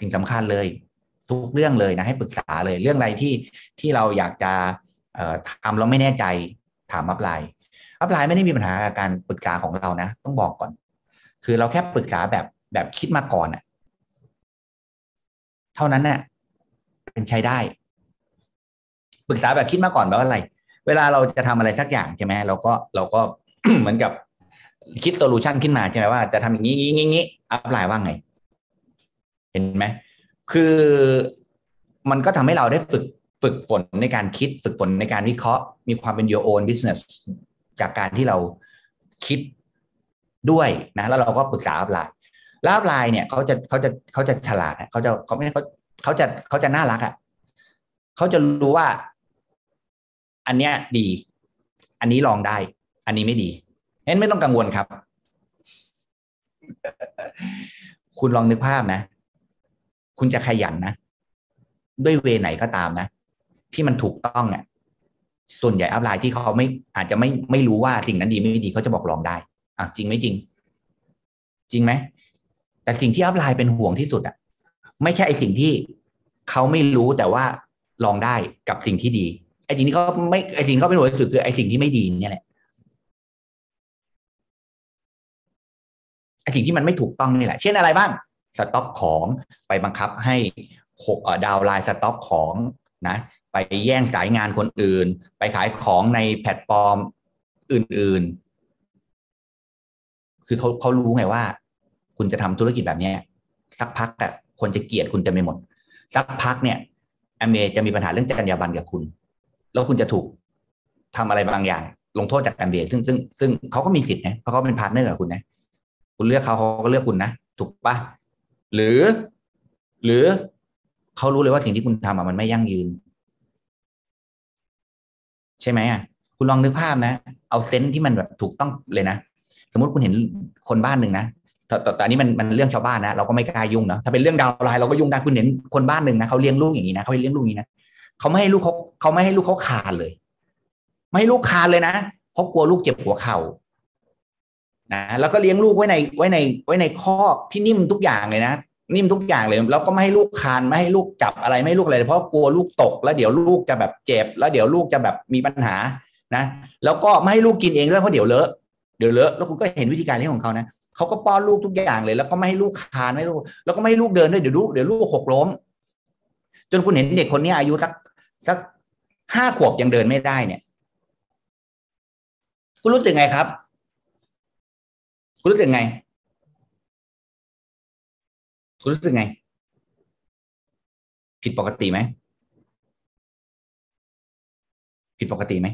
สิ่งสำคัญเลย ทุกเรื่องเลยนะให้ปรึกษาเลยเรื่องอะไรที่ที่เราอยากจะ เอ่อทำเราไม่แน่ใจถามอัพไลน์ อัพไลน์ไม่ได้มีปัญหาการปรึกษาของเรานะ ต้องบอกก่อน คือเราแค่ปรึกษาแบบแบบคิดมาก่อนอะเท่านั้นเนี่ยเป็นใช้ได้ ปรึกษาแบบคิดมาก่อนแบบอะไร เวลาเราจะทำอะไรสักอย่างใช่ไหมเราก็เราก็เหมือนกับคิด solution ขึ้นมาใช่ไหมว่าจะทำอย่างนี้งี้งี้ upline ว่าไง เห็นไหมคือมันก็ทำให้เราได้ฝึกฝึกฝนในการคิดฝึกฝนในการวิเคราะห์ มีความเป็น your own business จากการที่เราคิดด้วยนะแล้วเราก็ปรึกษา upline แล้ว upline เนี่ยเขาจะเขาจะเขาจะฉลาดเขาจะเขาไม่เขาเขาจะเขาจะน่ารักอะเขาจะรู้ว่า อันเนี้ยดี อันนี้ลองได้ อันนี้ไม่ดีเห็นไม่ต้องกังวลครับ คุณลองนึกภาพนะ คุณจะขยันนะ ด้วย way ไหนก็ตามนะ ที่มันถูกต้องอะ ส่วนใหญ่ upline ที่เขาไม่อาจจะไม่ไม่รู้ว่าสิ่งนั้นดีไม่ดีเขาจะบอกลองได้อะจริงไม่จริง จริงไหมแต่สิ่งที่ upline เป็นห่วงที่สุดอะ ไม่ใช่ไอสิ่งที่เขาไม่รู้แต่ว่าลองได้กับสิ่งที่ดีไอสิ่งที่เขาไม่ไอสิ่งที่เขาเป็นห่วงที่สุดคือไอสิ่งที่ไม่ดีเนี่ยแหละไอสิ่งที่มันไม่ถูกต้องนี่แหละ เช่นอะไรบ้างสต็อกของไปบังคับให้ downline สต็อกของนะ ไปแย่งสายงานคนอื่น ไปขายของในแพลตฟอร์มอื่น ๆ คือเขาเขารู้ไงว่า คุณจะทำธุรกิจแบบนี้สักพักอะคนจะเกลียดคุณเต็มไปหมด สักพักเนี่ยแอมเมจะมีปัญหาเรื่องจรรยาบรรณกับคุณ แล้วคุณจะถูกทำอะไรบางอย่าง ลงโทษจากกฎระเบียบซึ่งซึ่งซึ่งเขาก็มีสิทธิ์นะเพราะเขาเป็น partner กับคุณนะ คุณเลือกเขาเขาก็เลือกคุณนะถูกปะหรือ หรือเขารู้เลยว่าสิ่งที่คุณทำมันไม่ยั่งยืน ใช่ไหมอะคุณลองนึกภาพนะ เอาเซนต์ที่มันแบบถูกต้องเลยนะ สมมติคุณเห็นคนบ้านหนึ่งนะแต่แต่อันนี้มันมันเรื่องชาวบ้านนะเราก็ไม่กล้ายุ่งเนาะถ้าเป็นเรื่องดาวไลน์เราก็ยุ่งได้คุณเห็นคนบ้านหนึ่งนะเขาเลี้ยงลูกอย่างนี้นะเขาเลี้ยงลูกอย่างนี้นะเขาไม่ให้ลูกเขาเขาไม่ให้ลูกเขาขาดเลย ไม่ให้ลูกขาดเลยนะเพราะกลัวลูกเจ็บหัวเข่านะแล้วก็เลี้ยงลูกไว้ในไว้ในไว้ในคอกที่นิ่มทุกอย่างเลยนะ นิ่มทุกอย่างเลยแล้วก็ไม่ให้ลูกคานไม่ให้ลูกจับอะไรไม่ให้ลูกอะไรเพราะกลัวลูกตก แล้วเดี๋ยวลูกจะแบบเจ็บ แล้วเดี๋ยวลูกจะแบบมีปัญหานะ แล้วก็ไม่ให้ลูกกินเองด้วยเพราะเดี๋ยวเลอะเดี๋ยวเลอะแล้วคุณก็เห็นวิธีการเลี้ยงของเขานะเขาก็ป้อนลูกทุกอย่างเลย แล้วก็ไม่ให้ลูกคานไม่ลูก แล้วก็ไม่ให้ลูกเดินด้วยเดี๋ยวลูกเดี๋ยวลูกหกล้ม จนคุณเห็นเด็กคนนี้อายุสักสักห้าขวบยังเดินไม่ได้เนี่ย คุณรู้สึกไงครับ คุณรู้สึกไง คุณรู้สึกไง ผิดปกติไหม ผิดปกติไหม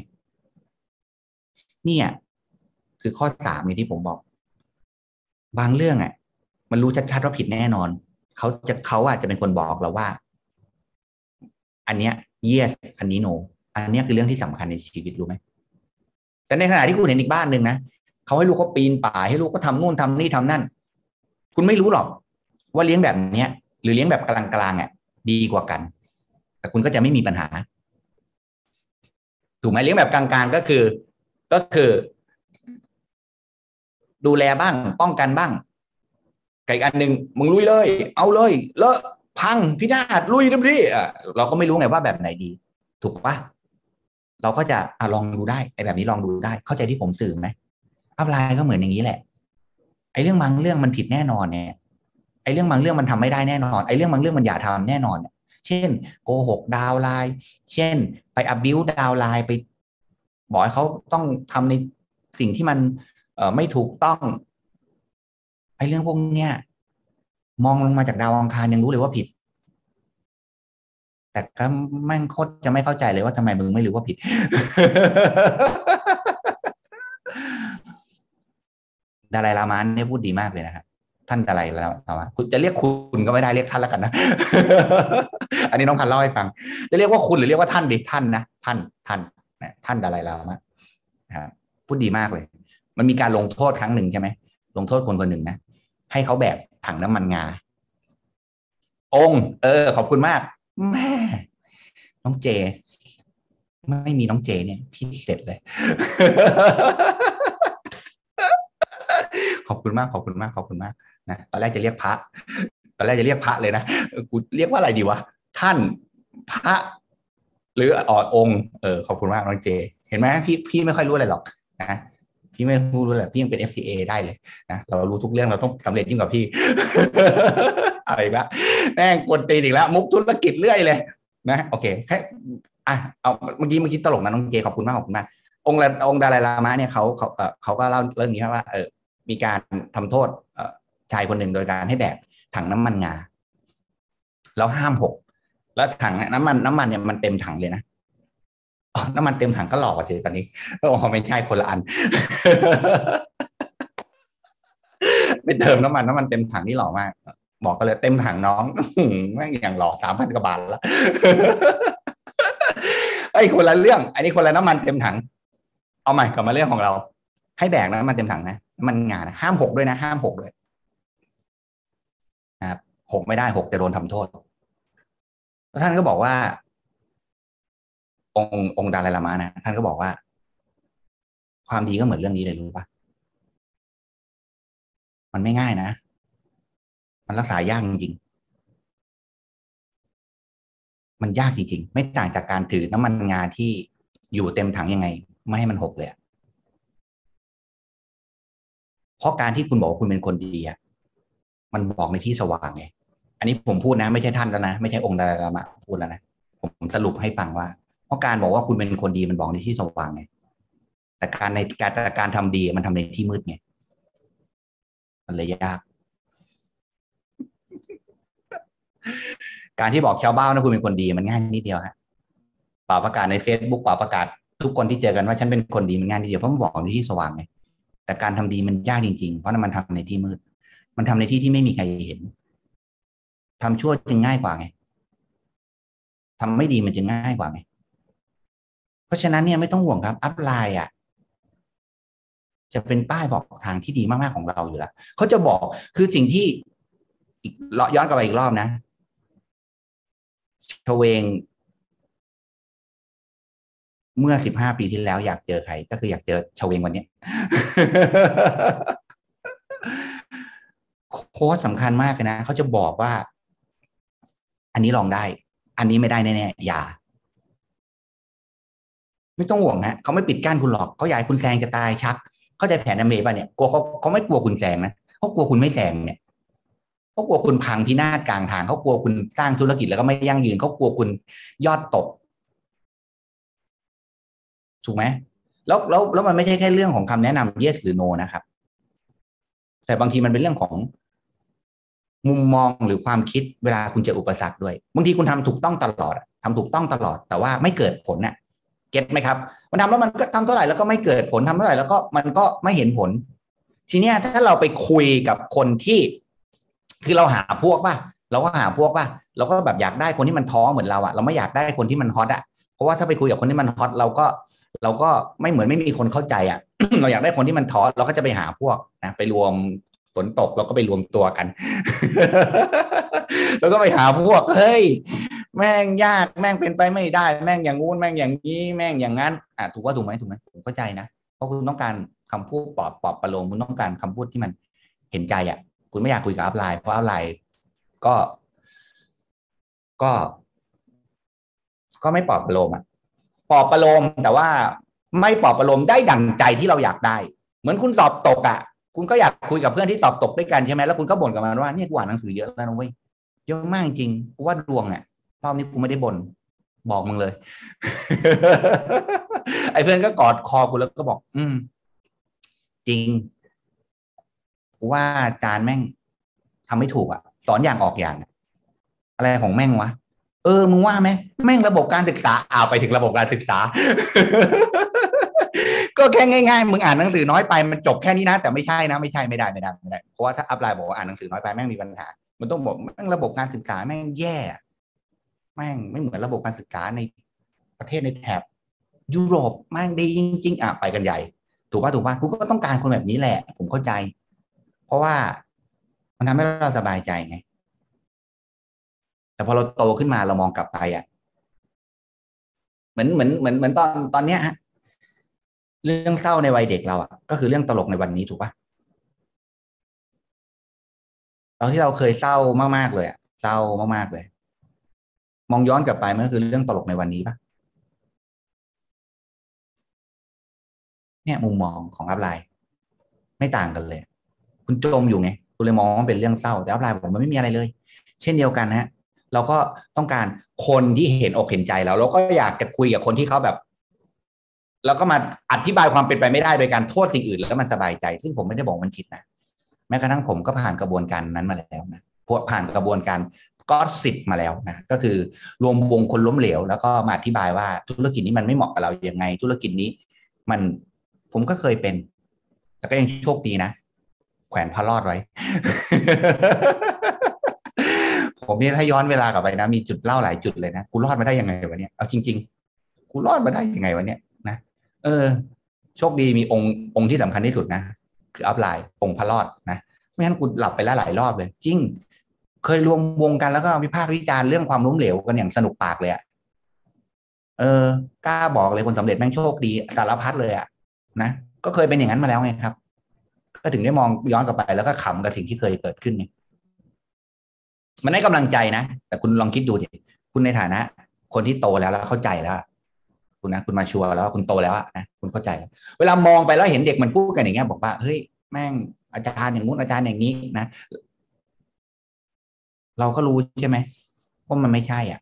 เนี่ย คือข้อสามที่ผมบอก บางเรื่องอะ มันรู้ชัดๆว่าผิดแน่นอน เขาจะเขาอาจจะเป็นคนบอกเราว่า อันเนี้ย yes อันนี้ no อันนี้คือเรื่องที่สำคัญในชีวิตรู้ไหม แต่ในขณะที่คุณเห็นอีกบ้านหนึ่งนะเขาให้ลูกเขาปีนป่ายให้ลูกก็ทำนู่นทำนี่ทำนั่น คุณไม่รู้หรอก ว่าเลี้ยงแบบเนี้ย หรือเลี้ยงแบบกลางๆอะดีกว่ากัน แต่คุณก็จะไม่มีปัญหา ถูกไหมเลี้ยงแบบกลางๆก็คือ ก็คือ ดูแลบ้าง ป้องกันบ้างไก่อันหนึ่งมึงลุยเลย เอาเลยเลอะพังพินาศลุยเต็มที่อะเราก็ไม่รู้ไงว่าแบบไหนดี ถูกปะเราก็จะอลองดูได้ไอ้แบบนี้ลองดูได้ เข้าใจที่ผมสื่อไหมอัพไลน์ก็เหมือนอย่างนี้แหละไอ้เรื่องบางเรื่องมันผิดแน่นอนเนี่ย ไอ้เรื่องบางเรื่องมันทำไม่ได้แน่นอนไอ้เรื่องบางเรื่องมันอย่าทำแน่นอน เช่นโกหกดาวไลน์เช่น ไปอับบิวดาวไลน์ไป บอกให้เขาต้องทำในสิ่งที่มันเออไม่ถูกต้องไอ้เรื่องพวกเนี้ยมองลงมาจากดาวอังคารยังรู้เลยว่าผิด แต่ก็แม่งโคตรจะไม่เข้าใจเลยว่าทำไมมึงไม่รู้ว่าผิด ดารายลามานเนี่ยพูดดีมากเลยนะครับ ท่านดารายลามาคุณจะเรียกคุณก็ไม่ได้เรียกท่านแล้วกันนะ อันนี้น้องพันเล่าให้ฟัง จะเรียกว่าคุณหรือเรียกว่าท่านดิท่านนะท่านท่านนะท่านดารายลามานะครับพูดดีมากเลย มันมีการลงโทษครั้งหนึ่งใช่ไหมลงโทษคนคนหนึ่งนะให้เขาแบกถังน้ำมันงา องค์เออ ขอบคุณมากแม่น้องเจ ไม่มีน้องเจเนี่ย พี่เสร็จเลย ขอบคุณมากขอบคุณมากขอบคุณมากนะตอนแรกจะเรียกพระตอนแรกจะเรียกพระเลยนะกูเรียกว่าอะไรดีวะท่านพระ หรือออดองค์เออขอบคุณมากน้องเจ เห็นไหมพี่พี่ไม่ค่อยรู้อะไรหรอกนะพี่ไม่รู้เลยพี่ยังเป็น FTA ได้เลยนะเรารู้ทุกเรื่องเราต้องสำเร็จยิ่งกว่าพี่อะไรบ้างแม่งกดตีอีกแล้ว มุกธุรกิจเรื่อยเลยนะ โอเคแค่อะเอาเมื่อกี้เมื่อกี้ตลกนะน้องเจขอบคุณมากขอบคุณมากองค์องค์ดาลายลามะเนี่ยเขาเขาเขาก็เล่าเรื่องนี้ว่าเออ มีการทำโทษชายคนหนึ่งโดยการให้แบกถังน้ำมันงา แล้วห้ามหก แล้วถังน้ำมันน้ำมันเนี่ยมันเต็มถังเลยนะน้ำมันเต็มถังก็หลอกกว่าเธอตอนนี้โอ้ไม่ใช่คนละอันไปเติมน้ำมันน้ำมันเต็มถังนี่หล่อมาก บอกกันเลยเต็มถังน้องแม่งอย่างหล่อสามพันกว่าบาทแล้วไอ้คนละเรื่อง อันนี้คนละน้ำมันเต็มถัง เอาใหม่กลับมาเรื่องของเรา ให้แบกน้ำมันเต็มถังนะ มันงานห้ามหกด้วยนะ ห้ามหกด้วยนะครับหกไม่ได้หกจะโดนทำโทษแล้วท่านก็บอกว่า องค์องค์ดาลายลามานะท่านก็บอกว่า ความดีก็เหมือนเรื่องนี้เลยรู้ปะมันไม่ง่ายนะ มันรักษายากจริงมันยากจริงๆ ไม่ต่างจากการถือน้ำมันงาที่อยู่เต็มถังยังไง ไม่ให้มันหกเลย เพราะการที่คุณบอกว่าคุณเป็นคนดีอะมันบอกในที่สว่างไง อันนี้ผมพูดนะ ไม่ใช่ท่านแล้วนะ ไม่ใช่องค์ดารามะพูดแล้วนะผมสรุปให้ฟังว่า เพราะการบอกว่าคุณเป็นคนดีมันบอกในที่สว่างไง แต่การในการการทำดีมันทำในที่มืดไง มันเลยยาก การที่บอกชาวบ้านว่าคุณเป็นคนดีมันง่ายนิดเดียวฮะป่าประกาศในเฟซบุ๊กป่าประกาศทุกคนที่เจอกันว่าฉันเป็นคนดีมันง่ายนิดเดียวเพราะมันบอกในที่สว่างไง แต่การทำดีมันยากจริง ๆ เพราะนั้นมันทำในที่มืด มันทำในที่ที่ไม่มีใครเห็นทำชั่วจึงง่ายกว่าไงทำไม่ดีมันจึงง่ายกว่าไงเพราะฉะนั้นเนี่ยไม่ต้องห่วงครับ อัพไลน์อะ จะเป็นป้ายบอกทางที่ดีมากๆของเราอยู่แล้วเขาจะบอกคือสิ่งที่อีกย้อนกลับไปอีกรอบนะชเวง เมื่อสิบห้าปีที่แล้วอยากเจอใคร ก็คืออยากเจอชเวงวันนี้โค้ดสำคัญมากเลยนะเขาจะบอกว่า อันนี้ลองได้ อันนี้ไม่ได้แน่ๆอย่า ไม่ต้องห่วงนะเขาไม่ปิดกั้นคุณหรอกเขาอยากคุณแซงจะตายชัก เข้าใจแผนอเมริป่ะเนี่ยกลัวเขาเขาไม่กลัวคุณแซงนะเขากลัวคุณไม่แซงเนี่ยเขากลัวคุณพังพินาศกลางทางเขากลัวคุณสร้างธุรกิจแล้วก็ไม่ยั่งยืนเขากลัวคุณยอดตก ถูกไหมแล้วแล้วแล้วมันไม่ใช่แค่เรื่องของคำแนะนำ yes หรือ no นะครับ แต่บางทีมันเป็นเรื่องของมุมมองหรือความคิดเวลาคุณเจออุปสรรคด้วยบางทีคุณทำถูกต้องตลอดทำถูกต้องตลอด แต่ว่าไม่เกิดผลน่ะเก็ตไหมครับ มันทำแล้วมันก็ทำเท่าไหร่แล้วก็ไม่เกิดผลทำเท่าไหร่แล้วก็มันก็ไม่เห็นผล ทีเนี้ยถ้าเราไปคุยกับคนที่ คือเราหาพวกป่ะเราก็หาพวกป่ะเราก็แบบอยากได้คนที่มันท้อเหมือนเราอะเราไม่อยากได้คนที่มันฮอตอะเพราะว่าถ้าไปคุยกับคนที่มันฮอตเราก็ เราก็ไม่เหมือนไม่มีคนเข้าใจอะ เราอยากได้คนที่มันท้อเราก็จะไปหาพวกนะไปรวมฝนตกเราก็ไปรวมตัวกัน แล้วก็ไปหาพวกเฮ้ยแม่งยากแม่งเป็นไปไม่ได้ แม่งอย่างงู้นแม่งอย่างนี้แม่งอย่างนั้นอะถูกว่าถูกไหมถูกไหมผมเข้าใจนะเพราะคุณต้องการคำพูดปลอบปลอบประโลมคุณต้องการคำพูดที่มันเห็นใจอะ คุณไม่อยากคุยกับอัพไลน์เพราะอัพไลน์ก็ก็ ก็ไม่ปลอบประโลมอะ ปอบประโลมแต่ว่าไม่ปอบประโลมได้ดั่งใจที่เราอยากได้ เหมือนคุณสอบตกอะ่ะ คุณก็อยากคุยกับเพื่อนที่สอบตกด้วยกันใช่ไหมแล้วคุณก็บ่นกับมันว่าเนี่ยกูอ่านหนังสือเยอะแล้วนะเว้ยเยอะมากจริงกูว่าดวงอะรอบนี้กูไม่ได้บ่นบอกมึงเลย ไอ้เพื่อนก็กอดคอกูแล้วก็บอก อืม จริงกูว่าอาจารย์แม่งทำไม่ถูกอะ สอนอย่างออกอย่าง อะไรของแม่งวะ เออมึงว่าไหมแม่งระบบการศึกษาเอาไปถึงระบบการศึกษา ก็แค่ง่ายๆมึงอ่านหนังสือน้อยไปมันจบแค่นี้นะ แต่ไม่ใช่นะไม่ใช่ไม่ได้ไม่ได้ไม่ได้เพราะว่าถ้าอัพไลน์บอกว่าอ่านหนังสือน้อยไปแม่งมีปัญหา มันต้องบอกแม่งระบบการศึกษาแม่งแย่แม่งไม่เหมือนระบบการศึกษาในประเทศในแถบยุโรปแม่งดีจริงๆอะไปกันใหญ่ ถูกป่ะถูกป่ะกูก็ต้องการคนแบบนี้แหละ ผมเข้าใจ เพราะว่ามันทำให้เราสบายใจไง แต่พอเราโตขึ้นมาเรามองกลับไปอะเหมือนเหมือนเหมือนเหมือนตอนตอนเนี้ยฮะเรื่องเศร้าในวัยเด็กเราอะก็คือเรื่องตลกในวันนี้ถูกปะตอนที่เราเคยเศร้ามากๆเลยอะเศร้ามากๆเลย มองย้อนกลับไปมันก็คือเรื่องตลกในวันนี้ปะเนี่ยมุมมองของอัพไลน์ไม่ต่างกันเลย คุณจมอยู่ไงคุณเลยมองว่าเป็นเรื่องเศร้า แต่อัพไลน์ผมมันไม่มีอะไรเลย เช่นเดียวกันนะ เราก็ต้องการคนที่เห็นอกเห็นใจเราเราก็อยากจะคุยกับคนที่เขาแบบ แล้วก็มาอธิบายความเป็นไปไม่ได้โดยการโทษสิ่งอื่น แล้วมันสบายใจ ซึ่งผมไม่ได้บอกมันผิดนะแม้กระทั่งผมก็ผ่านกระบวนการนั้นมาแล้วนะพวกผ่านกระบวนการก็สิบมาแล้วนะก็คือรวมวงคนล้มเหลว แล้วก็มาอธิบายว่าธุรกิจนี้มันไม่เหมาะกับเราอย่างไง ธุรกิจนี้ มันผมก็เคยเป็น แต่ก็ยังโชคดีนะแขวนพระรอดไว้ ผมเนี่ยถ้าย้อนเวลากลับไปนะ มีจุดเล่าหลายจุดเลยนะ กูรอดมาได้ยังไงวะเนี่ย เอาจริง ๆ กูรอดมาได้ยังไงวะเนี่ยนะ เออ โชคดีมีองค์องค์ที่สำคัญที่สุดนะ คืออัพไลน์องค์พระรอดนะ ไม่งั้นกูหลับไปแล้วหลายรอบเลย จริง เคยรวมวงกันแล้วก็วิพากษ์วิจารณ์เรื่องความล้มเหลวกันอย่างสนุกปากเลยอะเออกล้าบอกเลยคนสำเร็จแม่งโชคดีสารพัดเลยอะนะก็เคยเป็นอย่างนั้นมาแล้วไงครับ ก็ถึงได้มองย้อนกลับไปแล้วก็ขำกับสิ่งที่เคยเกิดขึ้นไง มันได้กำลังใจนะ แต่คุณลองคิดดูดิคุณในฐานะ คนที่โตแล้วแล้วเข้าใจแล้ว คุณนะคุณมาชัวร์แล้วคุณโตแล้วนะคุณเข้าใจแล้วเวลามองไปแล้วเห็นเด็กมันพูดกันอย่างเงี้ยบอกว่าเฮ้ยแม่งอาจารย์อย่างงู้นอาจารย์อย่างนี้นะเราก็รู้ใช่ไหมว่ามันไม่ใช่อะ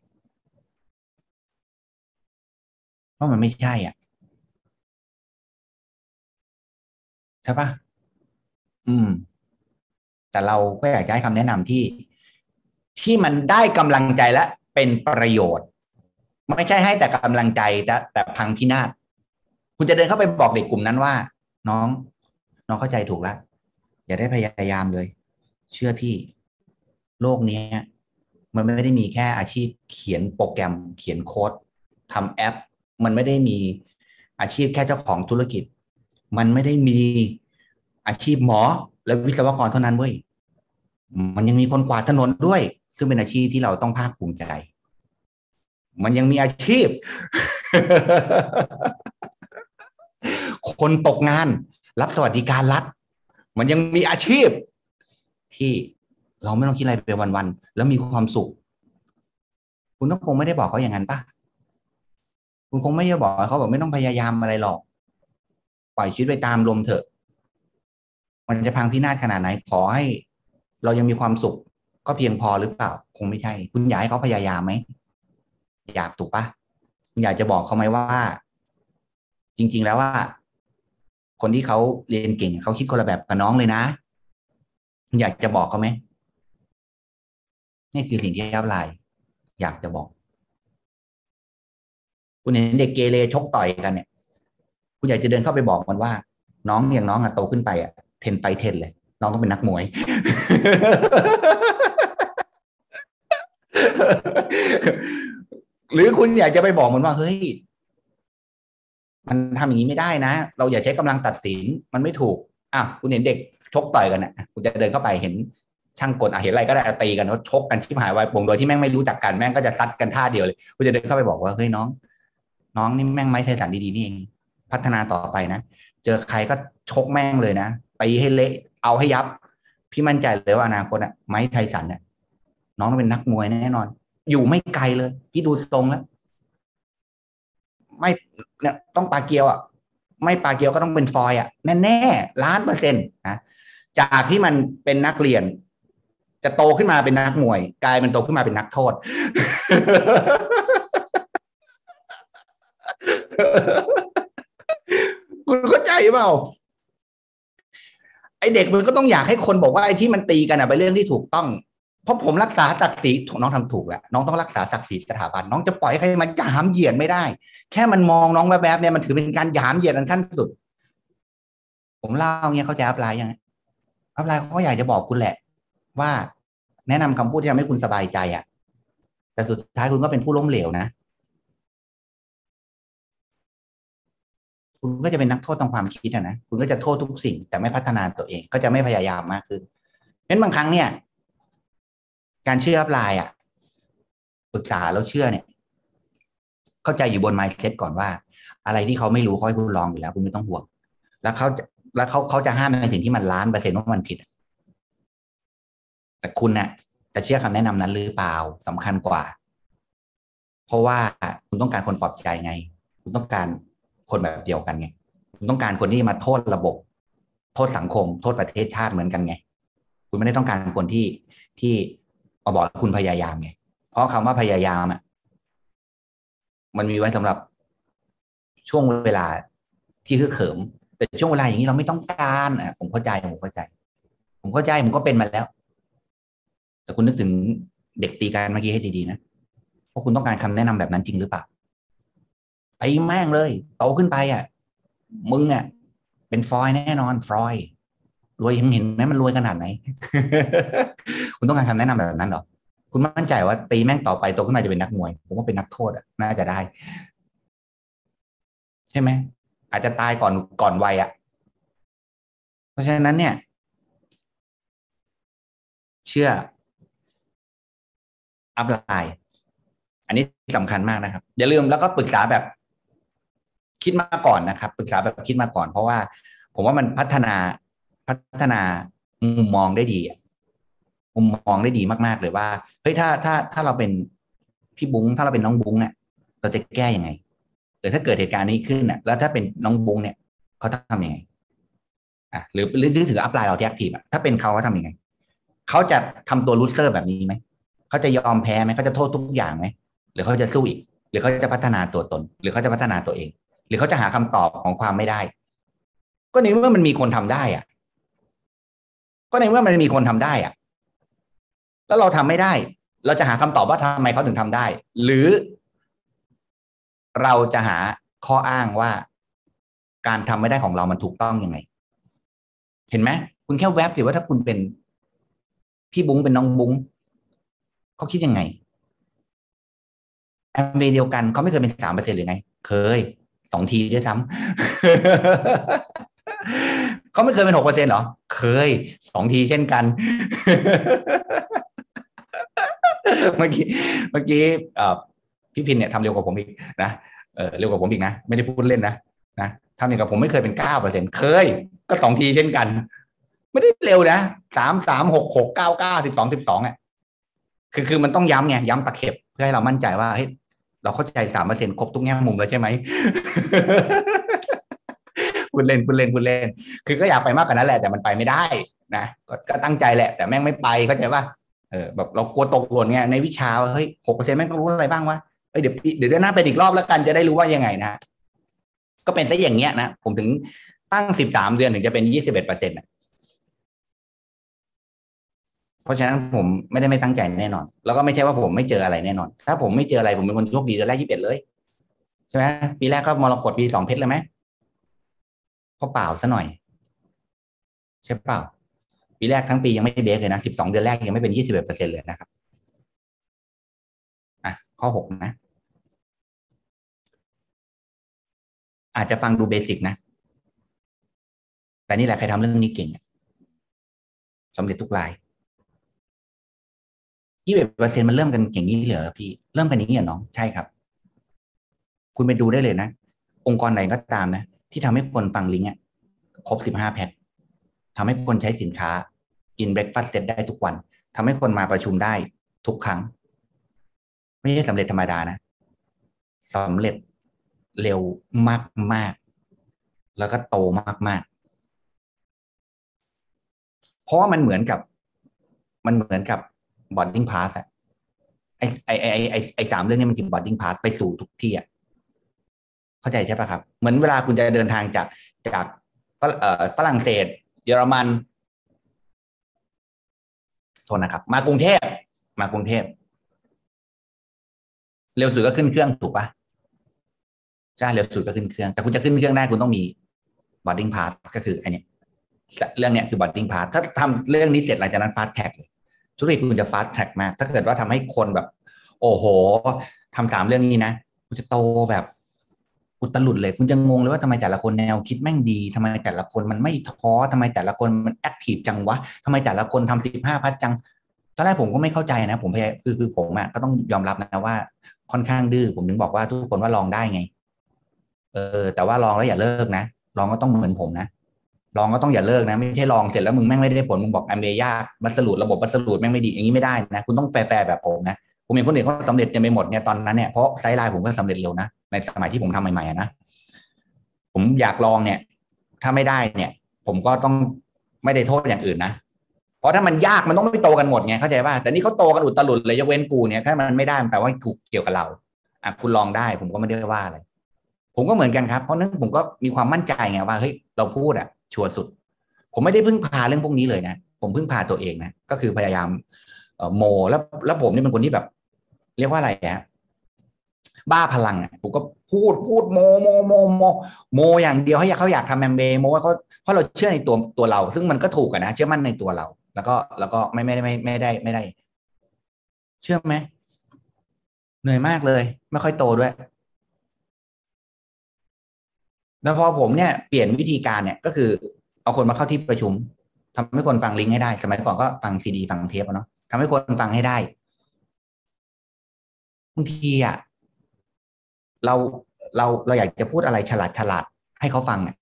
ว่ามันไม่ใช่อะใช่ปะอืม แต่เราก็อยากจะให้คำแนะนำที่ ที่มันได้กำลังใจและเป็นประโยชน์ ไม่ใช่ให้แต่กำลังใจแต่แต่พังพินาศคุณจะเดินเข้าไปบอกเด็กกลุ่มนั้นว่า น้อง น้องเข้าใจถูกแล้วอย่าได้พยายามเลย เชื่อพี่ โลกนี้มันไม่ได้มีแค่อาชีพเขียนโปรแกรม เขียนโค้ดทำแอป มันไม่ได้มีอาชีพแค่เจ้าของธุรกิจ มันไม่ได้มีอาชีพหมอและวิศวกรเท่านั้นเว้ยมันยังมีคนกวาดถนนด้วย ซึ่งเป็นอาชีพที่เราต้องภาคภูมิใจ มันยังมีอาชีพ คนตกงาน รับสวัสดิการรัฐ มันยังมีอาชีพ ที่เราไม่ต้องคิดอะไรไปวันๆแล้วมีความสุข คุณต้องคงไม่ได้บอกเขาอย่างนั้นปะคุณคงไม่ได้บอกเขาบอกไม่ต้องพยายามอะไรหรอก ปล่อยชีวิตไปตามลมเถอะ มันจะพังพินาศขนาดไหนขอให้ เรายังมีความสุข ก็เพียงพอหรือเปล่า คงไม่ใช่ คุณอยากให้เขาพยายามไหมอยากถูกปะคุณอยากจะบอกเขาไหมว่า จริง ๆ แล้วว่า คนที่เขาเรียนเก่งเขาคิดคนละแบบกับน้องเลยนะคุณอยากจะบอกเขาไหมนี่คือสิ่งที่อัพไลน์อยากจะบอก คุณเห็นเด็กเกเรชกต่อยกันเนี่ย คุณอยากจะเดินเข้าไปบอกมันว่า น้องอย่างน้องอะโตขึ้นไปอะเทนไปเทนเลย น้องต้องเป็นนักมวย หรือคุณอยากจะไปบอกมันว่าเฮ้ยมันทำอย่างนี้ไม่ได้นะ เราอย่าใช้กำลังตัดสินมันไม่ถูกอะคุณเห็นเด็กชกต่อยกันอะคุณจะเดินเข้าไปเห็นช่างกลอะเห็นอะไรก็ได้ตีกันเขาชกกันชิบหายวายปงโดยที่แม่งไม่รู้จักกันแม่งก็จะซัดกันท่าเดียวเลยคุณจะเดินเข้าไปบอกว่าเฮ้ยน้อง น้องนี่แม่งไม้ไทสันดีๆนี่เองพัฒนาต่อไปนะเจอใครก็ชกแม่งเลยนะตีให้เละเอาให้ยับ พี่มั่นใจเลยว่าอนาคตอะไม้ไทสันเนี่ย น้องต้องเป็นนักมวยแน่นอน อยู่ไม่ไกลเลยพี่ดูตรงแล้ว ไม่เนี่ยต้องปาเกียวอะไม่ปาเกียวก็ต้องเป็นฟอยอะแน่ๆล้านเปอร์เซ็นต์นะจากที่มันเป็นนักเรียน จะโตขึ้นมาเป็นนักมวย กลายเป็นโตขึ้นมาเป็นนักโทษ คุณเข้าใจเปล่าไอเด็กมันก็ต้องอยากให้คนบอกว่าไอที่มันตีกันอะเป็นเรื่องที่ถูกต้อง เพราะผมรักษาศักดิ์ศรีน้องทำถูกแหละน้องต้องรักษาศักดิ์ศรีสถาบันน้องจะปล่อยให้ใครมาหยามเหยียดไม่ได้ แค่มันมองน้องแบบแบบเนี่ยมันถือเป็นการหยามเหยียดอันขั้นสุด ผมเล่าเงี้ยเขาจะ upline ยัง upline เขาอยากจะบอกคุณแหละ ว่าแนะนำคำพูดที่ทำให้คุณสบายใจอะแต่สุดท้ายคุณก็เป็นผู้ล้มเหลวนะคุณก็จะเป็นนักโทษทางความคิดอะนะคุณก็จะโทษทุกสิ่ง แต่ไม่พัฒนาตัวเอง ก็จะไม่พยายามมากขึ้นเพราะบางครั้งเนี่ย การเชื่อ upline อะปรึกษาแล้วเชื่อเนี่ย เข้าใจอยู่บนไมซ์เซ็ตก่อนว่า อะไรที่เขาไม่รู้เขาให้คุณลองอยู่แล้ว คุณไม่ต้องห่วง แล้วเขาแล้วเขาเขาจะห้ามในสิ่งที่มันล้านเปอร์เซ็นต์ว่ามันผิด แต่คุณเนะ่ยจะเชื่อคำแนะนำนั้นหรือเปล่าสำคัญกว่า เพราะว่าคุณต้องการคนปลอบใจไง คุณต้องการคนแบบเดียวกันไง คุณต้องการคนที่มาโทษระบบ โทษสังคม โทษประเทศชาติเหมือนกันไง คุณไม่ได้ต้องการคนที่ที่ มาบอกคุณพยายามไงเพราะคำว่าพยายามอะมันมีไว้สำหรับช่วงเวลาที่คือเขิม แต่ช่วงเวลาอย่างนี้เราไม่ต้องการอะผมเข้าใจผมเข้าใจ ผมเข้าใจผมก็เป็นมาแล้ว แต่คุณนึกถึงเด็กตีกันเมื่อกี้ให้ดีๆนะว่าคุณต้องการคำแนะนำแบบนั้นจริงหรือเปล่าไอ้แม่งเลยโตขึ้นไปอะ มึงอะเป็นฟอยแน่นอนฟอยรวยยังเห็นไหมมันรวยขนาดไหน คุณต้องการคำแนะนำแบบนั้นหรอคุณมั่นใจว่าตีแม่งต่อไปโตขึ้นมาจะเป็นนักมวย ผมว่าเป็นนักโทษอะน่าจะได้ ใช่ไหมอาจจะตายก่อนก่อนวัยอะ เพราะฉะนั้นเนี่ย เชื่อ อัพไลน์อันนี้สำคัญมากนะครับ อย่าลืมแล้วก็ปรึกษาแบบ คิดมาก่อนนะครับ ปรึกษาแบบคิดมาก่อน เพราะว่า ผมว่ามันพัฒนาพัฒนามุมมองได้ดี มุมมองได้ดีมาก ๆ เลยว่าเฮ้ยถ้าถ้าถ้าเราเป็นพี่บุ้งถ้าเราเป็นน้องบุ้งเนี่ยเราจะแก้ยังไงหรือถ้าเกิดเหตุการณ์นี้ขึ้นอะแล้วถ้าเป็นน้องบุ้งเนี่ยเขาทำยังไงอะหรือหรือถืออัพไลน์เราที่แอคทีฟอะถ้าเป็นเขาเขาทำยังไงเขาจะทำตัวลูเซอร์แบบนี้ไหมเขาจะยอมแพ้ไหมเขาจะโทษทุกอย่างไหมหรือเขาจะสู้อีก หรือเขาจะพัฒนาตัวตน หรือเขาจะพัฒนาตัวเอง หรือเขาจะหาคำตอบของความไม่ได้ ก็ในเมื่อมันมีคนทำได้อะ ก็ในเมื่อมันมีคนทำได้อะ แล้วเราทำไม่ได้ เราจะหาคำตอบว่าทำไมเขาถึงทำได้ หรือ เราจะหาข้ออ้างว่า การทำไม่ได้ของเรามันถูกต้องยังไง เห็นไหมคุณแค่แวบสิว่าถ้าคุณเป็น พี่บุ้งเป็นน้องบุ้งเขาคิดยังไงแอมเวเดียวกันเขาไม่เคยเป็นสามเปอร์เซ็นหรือไง เคยสองทีด้วยซ้ำเขาไม่เคยเป็นหกเปอร์เซ็นหรอ เคยสองทีเช่นกัน เมื่อกี้เมื่อกี้พี่พินเนี่ยทำเร็วกว่าผมอีกนะเออเร็วกว่าผมอีกนะ ไม่ได้พูดเล่นนะนะทำอย่างกับผมไม่เคยเป็นเก้าเปอร์เซ็นเคย ก็สองทีเช่นกัน ไม่ได้เร็วนะสามสามหกหกเก้าเก้าสิบสองสิบสองอะคือคือมันต้องย้ำไงย้ำตะเข็บเพื่อให้เรามั่นใจว่าเฮ้ยเราเข้าใจสามเปอร์เซ็นครบทุกแง่มุมแล้วใช่ไหมพูดเล่นพูดเล่นพูดเล่น คือก็อยากไปมากกว่านั้นแหละแต่มันไปไม่ได้นะก็ตั้งใจแหละ แต่แม่งไม่ไปเข้าใจว่า เออแบบเรากลัวตกหล่นไงในวิชาเฮ้ยหกเปอร์เซ็นต์แม่งต้องรู้อะไรบ้างวะเฮ้ยเดี๋ยวเดี๋ยวเดือนหน้าไปอีกรอบแล้วกันจะได้รู้ว่ายังไงนะก็เป็นซะอย่างเงี้ยนะผมถึงตั้งสิบสามเดือนถึงจะเป็นยี่สิบเอ็ดเปอร์เซ็นต์เพราะฉะนั้นผมไม่ได้ไม่ตั้งใจแน่นอน แล้วก็ไม่ใช่ว่าผมไม่เจออะไรแน่นอน ถ้าผมไม่เจออะไรผมเป็นคนโชคดีเดือนแรกยี่สิบเอ็ดเลยใช่ไหมปีแรกก็มรกตปีสองเพชรเลยไหมก็เปล่าซะหน่อย ใช่เปล่า ปีแรกทั้งปียังไม่เบรกเลยนะสิบสองเดือนแรกยังไม่เป็นยี่สิบเอ็ดเปอร์เซ็นเลยนะครับอะข้อหกนะ อาจจะฟังดูเบสิกนะ แต่นี่แหละใครทำเรื่องนี้เก่งสำเร็จทุกรายยี่สิบเปอร์เซ็นมันเริ่มกันอย่างนี้เหรอพี่ เริ่มกันอย่างนี้เหรอน้องใช่ครับ คุณไปดูได้เลยนะ องค์กรไหนก็ตามนะ ที่ทำให้คนฟังลิงก์อะครบสิบห้าแพ็ค ทำให้คนใช้สินค้ากินเบรกฟาสต์เซ็ตได้ทุกวันทำให้คนมาประชุมได้ทุกครั้ง ไม่ใช่สำเร็จธรรมดานะสำเร็จเร็วมากมากแล้วก็โตมากมากเพราะว่ามันเหมือนกับ มันเหมือนกับ boarding pass อะไอไอไอไอไอสามเรื่องนี้มันคือ boarding pass ไปสู่ทุกที่อะเข้าใจใช่ปะครับ เหมือนเวลาคุณจะเดินทางจากจากฝรั่งเศส เยอรมันโทษนะครับ มากรุงเทพมากรุงเทพเร็วสุดก็ขึ้นเครื่องถูกปะใช่เร็วสุดก็ขึ้นเครื่อง แต่คุณจะขึ้นเครื่องได้คุณต้องมี boarding pass ก็คือไอเนี้ยเรื่องเนี้ยคือ boarding pass ถ้าทำเรื่องนี้เสร็จหลังจากนั้น fast track เลยธุรกิจคุณจะ fast track มาก ถ้าเกิดว่าทำให้คนแบบ โอ้โหทำสามเรื่องนี้นะคุณจะโตแบบ อุตลุดเลย คุณจะงงเลยว่าทำไมแต่ละคนแนวคิดแม่งดีทำไมแต่ละคนมันไม่ท้อทำไมแต่ละคนมัน active จังวะทำไมแต่ละคนทำสิบห้าพัดจังตอนแรกผมก็ไม่เข้าใจนะ ผมพยา คือคือผมอะก็ต้องยอมรับนะว่า ค่อนข้างดื้อผมถึงบอกว่าทุกคนว่าลองได้ไง เออ แต่ว่าลองแล้วอย่าเลิกนะลองก็ต้องเหมือนผมนะลองก็ต้องอย่าเลิกนะ ไม่ใช่ลองเสร็จแล้วมึงแม่งไม่ได้ผลมึงบอกแอมเบยากบัสลูดระบบบัสลูดแม่งไม่ดีอย่างนี้ไม่ได้นะ คุณต้องแฟร์แบบผมนะ ผมเห็นคนอื่นเขาสำเร็จกันไปหมดเนี่ยตอนนั้นเนี่ยเพราะไซไลน์ผมก็สำเร็จเร็วนะในสมัยที่ผมทำใหม่ๆนะผมอยากลองเนี่ย ถ้าไม่ได้เนี่ย ผมก็ต้องไม่ได้โทษอย่างอื่นนะเพราะถ้ามันยากมันต้องไม่โตกันหมดไงเข้าใจป่ะแต่นี่เขาโตกันอุดตลุดเลยยกเว้นกูเนี่ยถ้ามันไม่ได้แปลว่าถูเกี่ยวกับเราอะคุณลองได้ ผมก็ไม่ได้ว่าอะไรผมก็เหมือนกันครับ เพราะนั้นผมก็มีความมั่นใจไงว่าเฮ้ยเราพูดอะ ชัวร์สุด ผมไม่ได้พึ่งพาเรื่องพวกนี้เลยนะผมพึ่งพาตัวเองนะก็คือพยายามโมแล้วแล้วผมนี่เป็นคนที่แบบ เรียกว่าอะไรอะบ้าพลังอะผมก็พูดพูดโมโมโมโมโมอย่างเดียวให้เขาอยากทำแมมเบโมว่าเขาเพราะเราเชื่อในตัวตัวเรา ซึ่งมันก็ถูกนะเชื่อมั่นในตัวเรา แล้วก็แล้วก็ไม่ไม่ได้ไม่ไม่ได้ไม่ได้ เชื่อไหมเหนื่อยมากเลย ไม่ค่อยโตด้วยแล้วพอผมเนี่ยเปลี่ยนวิธีการเนี่ยก็คือเอาคนมาเข้าที่ประชุมทำให้คนฟังลิงก์ให้ได้ สมัยก่อนก็ฟังซีดีฟังเทปเนาะทำให้คนฟังให้ได้ บางทีอะเราเราเราอยากจะพูดอะไรฉลาดฉลาดให้เขาฟังอะ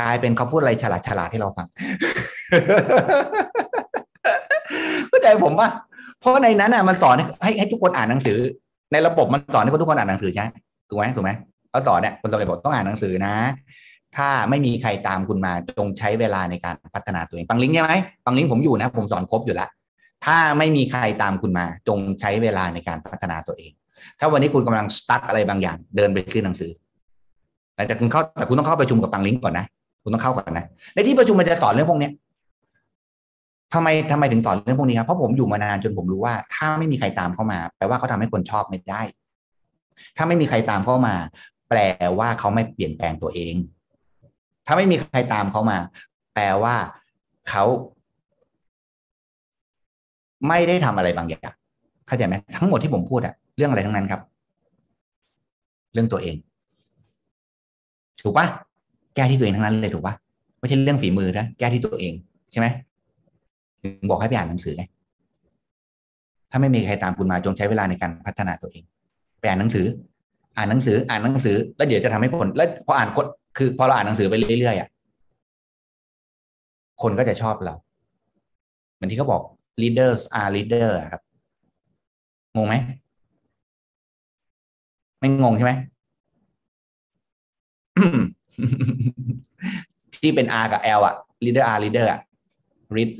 กลายเป็นเขาพูดอะไรฉลาดฉลาดให้เราฟังเข้าใจผมว่าเพราะในนั้นอะมันสอนให้ให้ทุกคนอ่านหนังสือ ในระบบมันสอนให้ทุกคนอ่านหนังสือใช่ถูกไหมถูกไหมเขาสอนเนี่ยคนสำเร็จบอกต้องอ่านหนังสือนะ ถ้าไม่มีใครตามคุณมาจงใช้เวลาในการพัฒนาตัวเองฟังลิงก์ใช่ไหมฟังลิงก์ผมอยู่นะ ผมสอนครบอยู่แล้ว ถ้าไม่มีใครตามคุณมา จงใช้เวลาในการพัฒนาตัวเอง ถ้าวันนี้คุณกำลังสตาร์ทอะไรบางอย่าง เดินไปซื้อหนังสือแต่คุณเข้าแต่คุณต้องเข้าประชุมกับฟังลิงก์ก่อนนะคุณต้องเข้าก่อนนะในที่ประชุมมันจะสอนเรื่องพวกนี้ทำไมทำไมถึงสอนเรื่องพวกนี้ครับเพราะผมอยู่มานานจนผมรู้ว่า ถ้าไม่มีใครตามเข้ามา แปลว่าเขาทาให้คนชอบไม่ได้ ถ้าไม่มีใครตามเข้ามา แปลว่าเขาไม่เปลี่ยนแปลงตัวเอง ถ้าไม่มีใครตามเขามา แปลว่าเขา ไม่ได้ทำอะไรบางอย่างเข้าใจไหมทั้งหมดที่ผมพูดอะเรื่องอะไรทั้งนั้นครับ เรื่องตัวเอง ถูกปะแก้ที่ตัวเองทั้งนั้นเลยถูกปะไม่ใช่เรื่องฝีมือนะแก้ที่ตัวเองใช่ไหมถึงบอกให้ไปอ่านหนังสือไงถ้าไม่มีใครตามคุณมาจงใช้เวลาในการพัฒนาตัวเองไปอ่านหนังสือ อ่านหนังสือ อ่านหนังสือ แล้วเดี๋ยวจะทำให้คน แล้วพออ่านคนคือพอเราอ่านหนังสือไปเรื่อยๆอะคนก็จะชอบเรา เหมือนที่เขาบอก leaders are leader ครับ งงไหม ไม่งงใช่ไหม ที่เป็น R กับ L อะ leader are leader อะ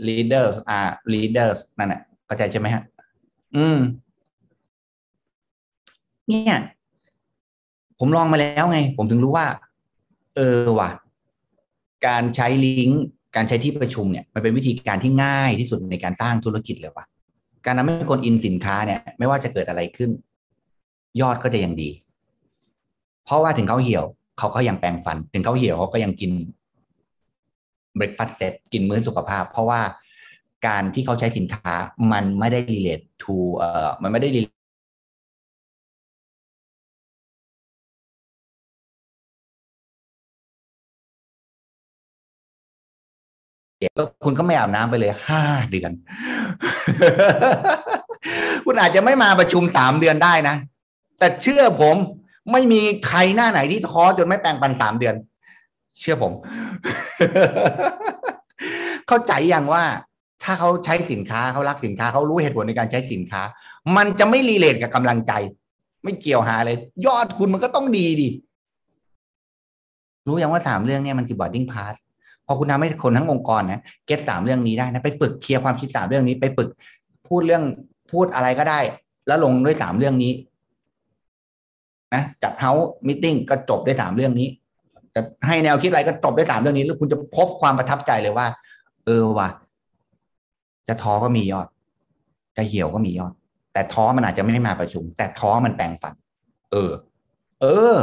leaders are leaders นั่นแหละเข้าใจใช่ไหมฮะ อืม เนี่ย ผมลองมาแล้วไง ผมถึงรู้ว่า เออว่ะ การใช้ลิงก์ การใช้ที่ประชุมเนี่ยมันเป็นวิธีการที่ง่ายที่สุดในการสร้างธุรกิจเลยว่ะการทำให้คนอินสินค้าเนี่ย ไม่ว่าจะเกิดอะไรขึ้น ยอดก็จะยังดี เพราะว่าถึงเขาเหี่ยวเขาก็ยังแปลงฟัน ถึงเขาเหี่ยวเขาก็ยังกินเบรกฟาสเซ็ตกินมื้อสุขภาพ เพราะว่าการที่เขาใช้สินค้ามันไม่ได้ relate to เอ่อมันไม่ได้ แล้วคุณก็ไม่อาบน้ำไปเลยห้าเดือน คุณอาจจะไม่มาประชุมสามเดือนได้นะ แต่เชื่อผมไม่มีใครหน้าไหนที่ท้อจนไม่แบ่งปันสามเดือน เชื่อผม เข้าใจอย่างว่าถ้าเขาใช้สินค้าเขารักสินค้าเขารู้เหตุผลในการใช้สินค้า มันจะไม่ relate กับกำลังใจ ไม่เกี่ยวห่าเลย ยอดคุณมันก็ต้องดีดิรู้อย่างว่าสามเรื่องนี้มันคือ boarding pass พอคุณทำให้คนทั้งองค์กรนะ get สามเรื่องนี้ได้นะไปฝึก clear ความคิดสามเรื่องนี้ ไปฝึกพูดเรื่องพูดอะไรก็ได้ แล้วลงด้วยสามเรื่องนี้นะจัดเฮาส์มิ팅ก็จบด้วยสามเรื่องนี้จะให้แนวคิดอะไรก็จบด้วยสามเรื่องนี้ แล้วคุณจะพบความประทับใจเลยว่า เออว่ะจะท้อก็มียอด จะเหี่ยวก็มียอด แต่ท้อมันอาจจะไม่มาประชุม แต่ท้อมันแปลงฝัน เออ เออ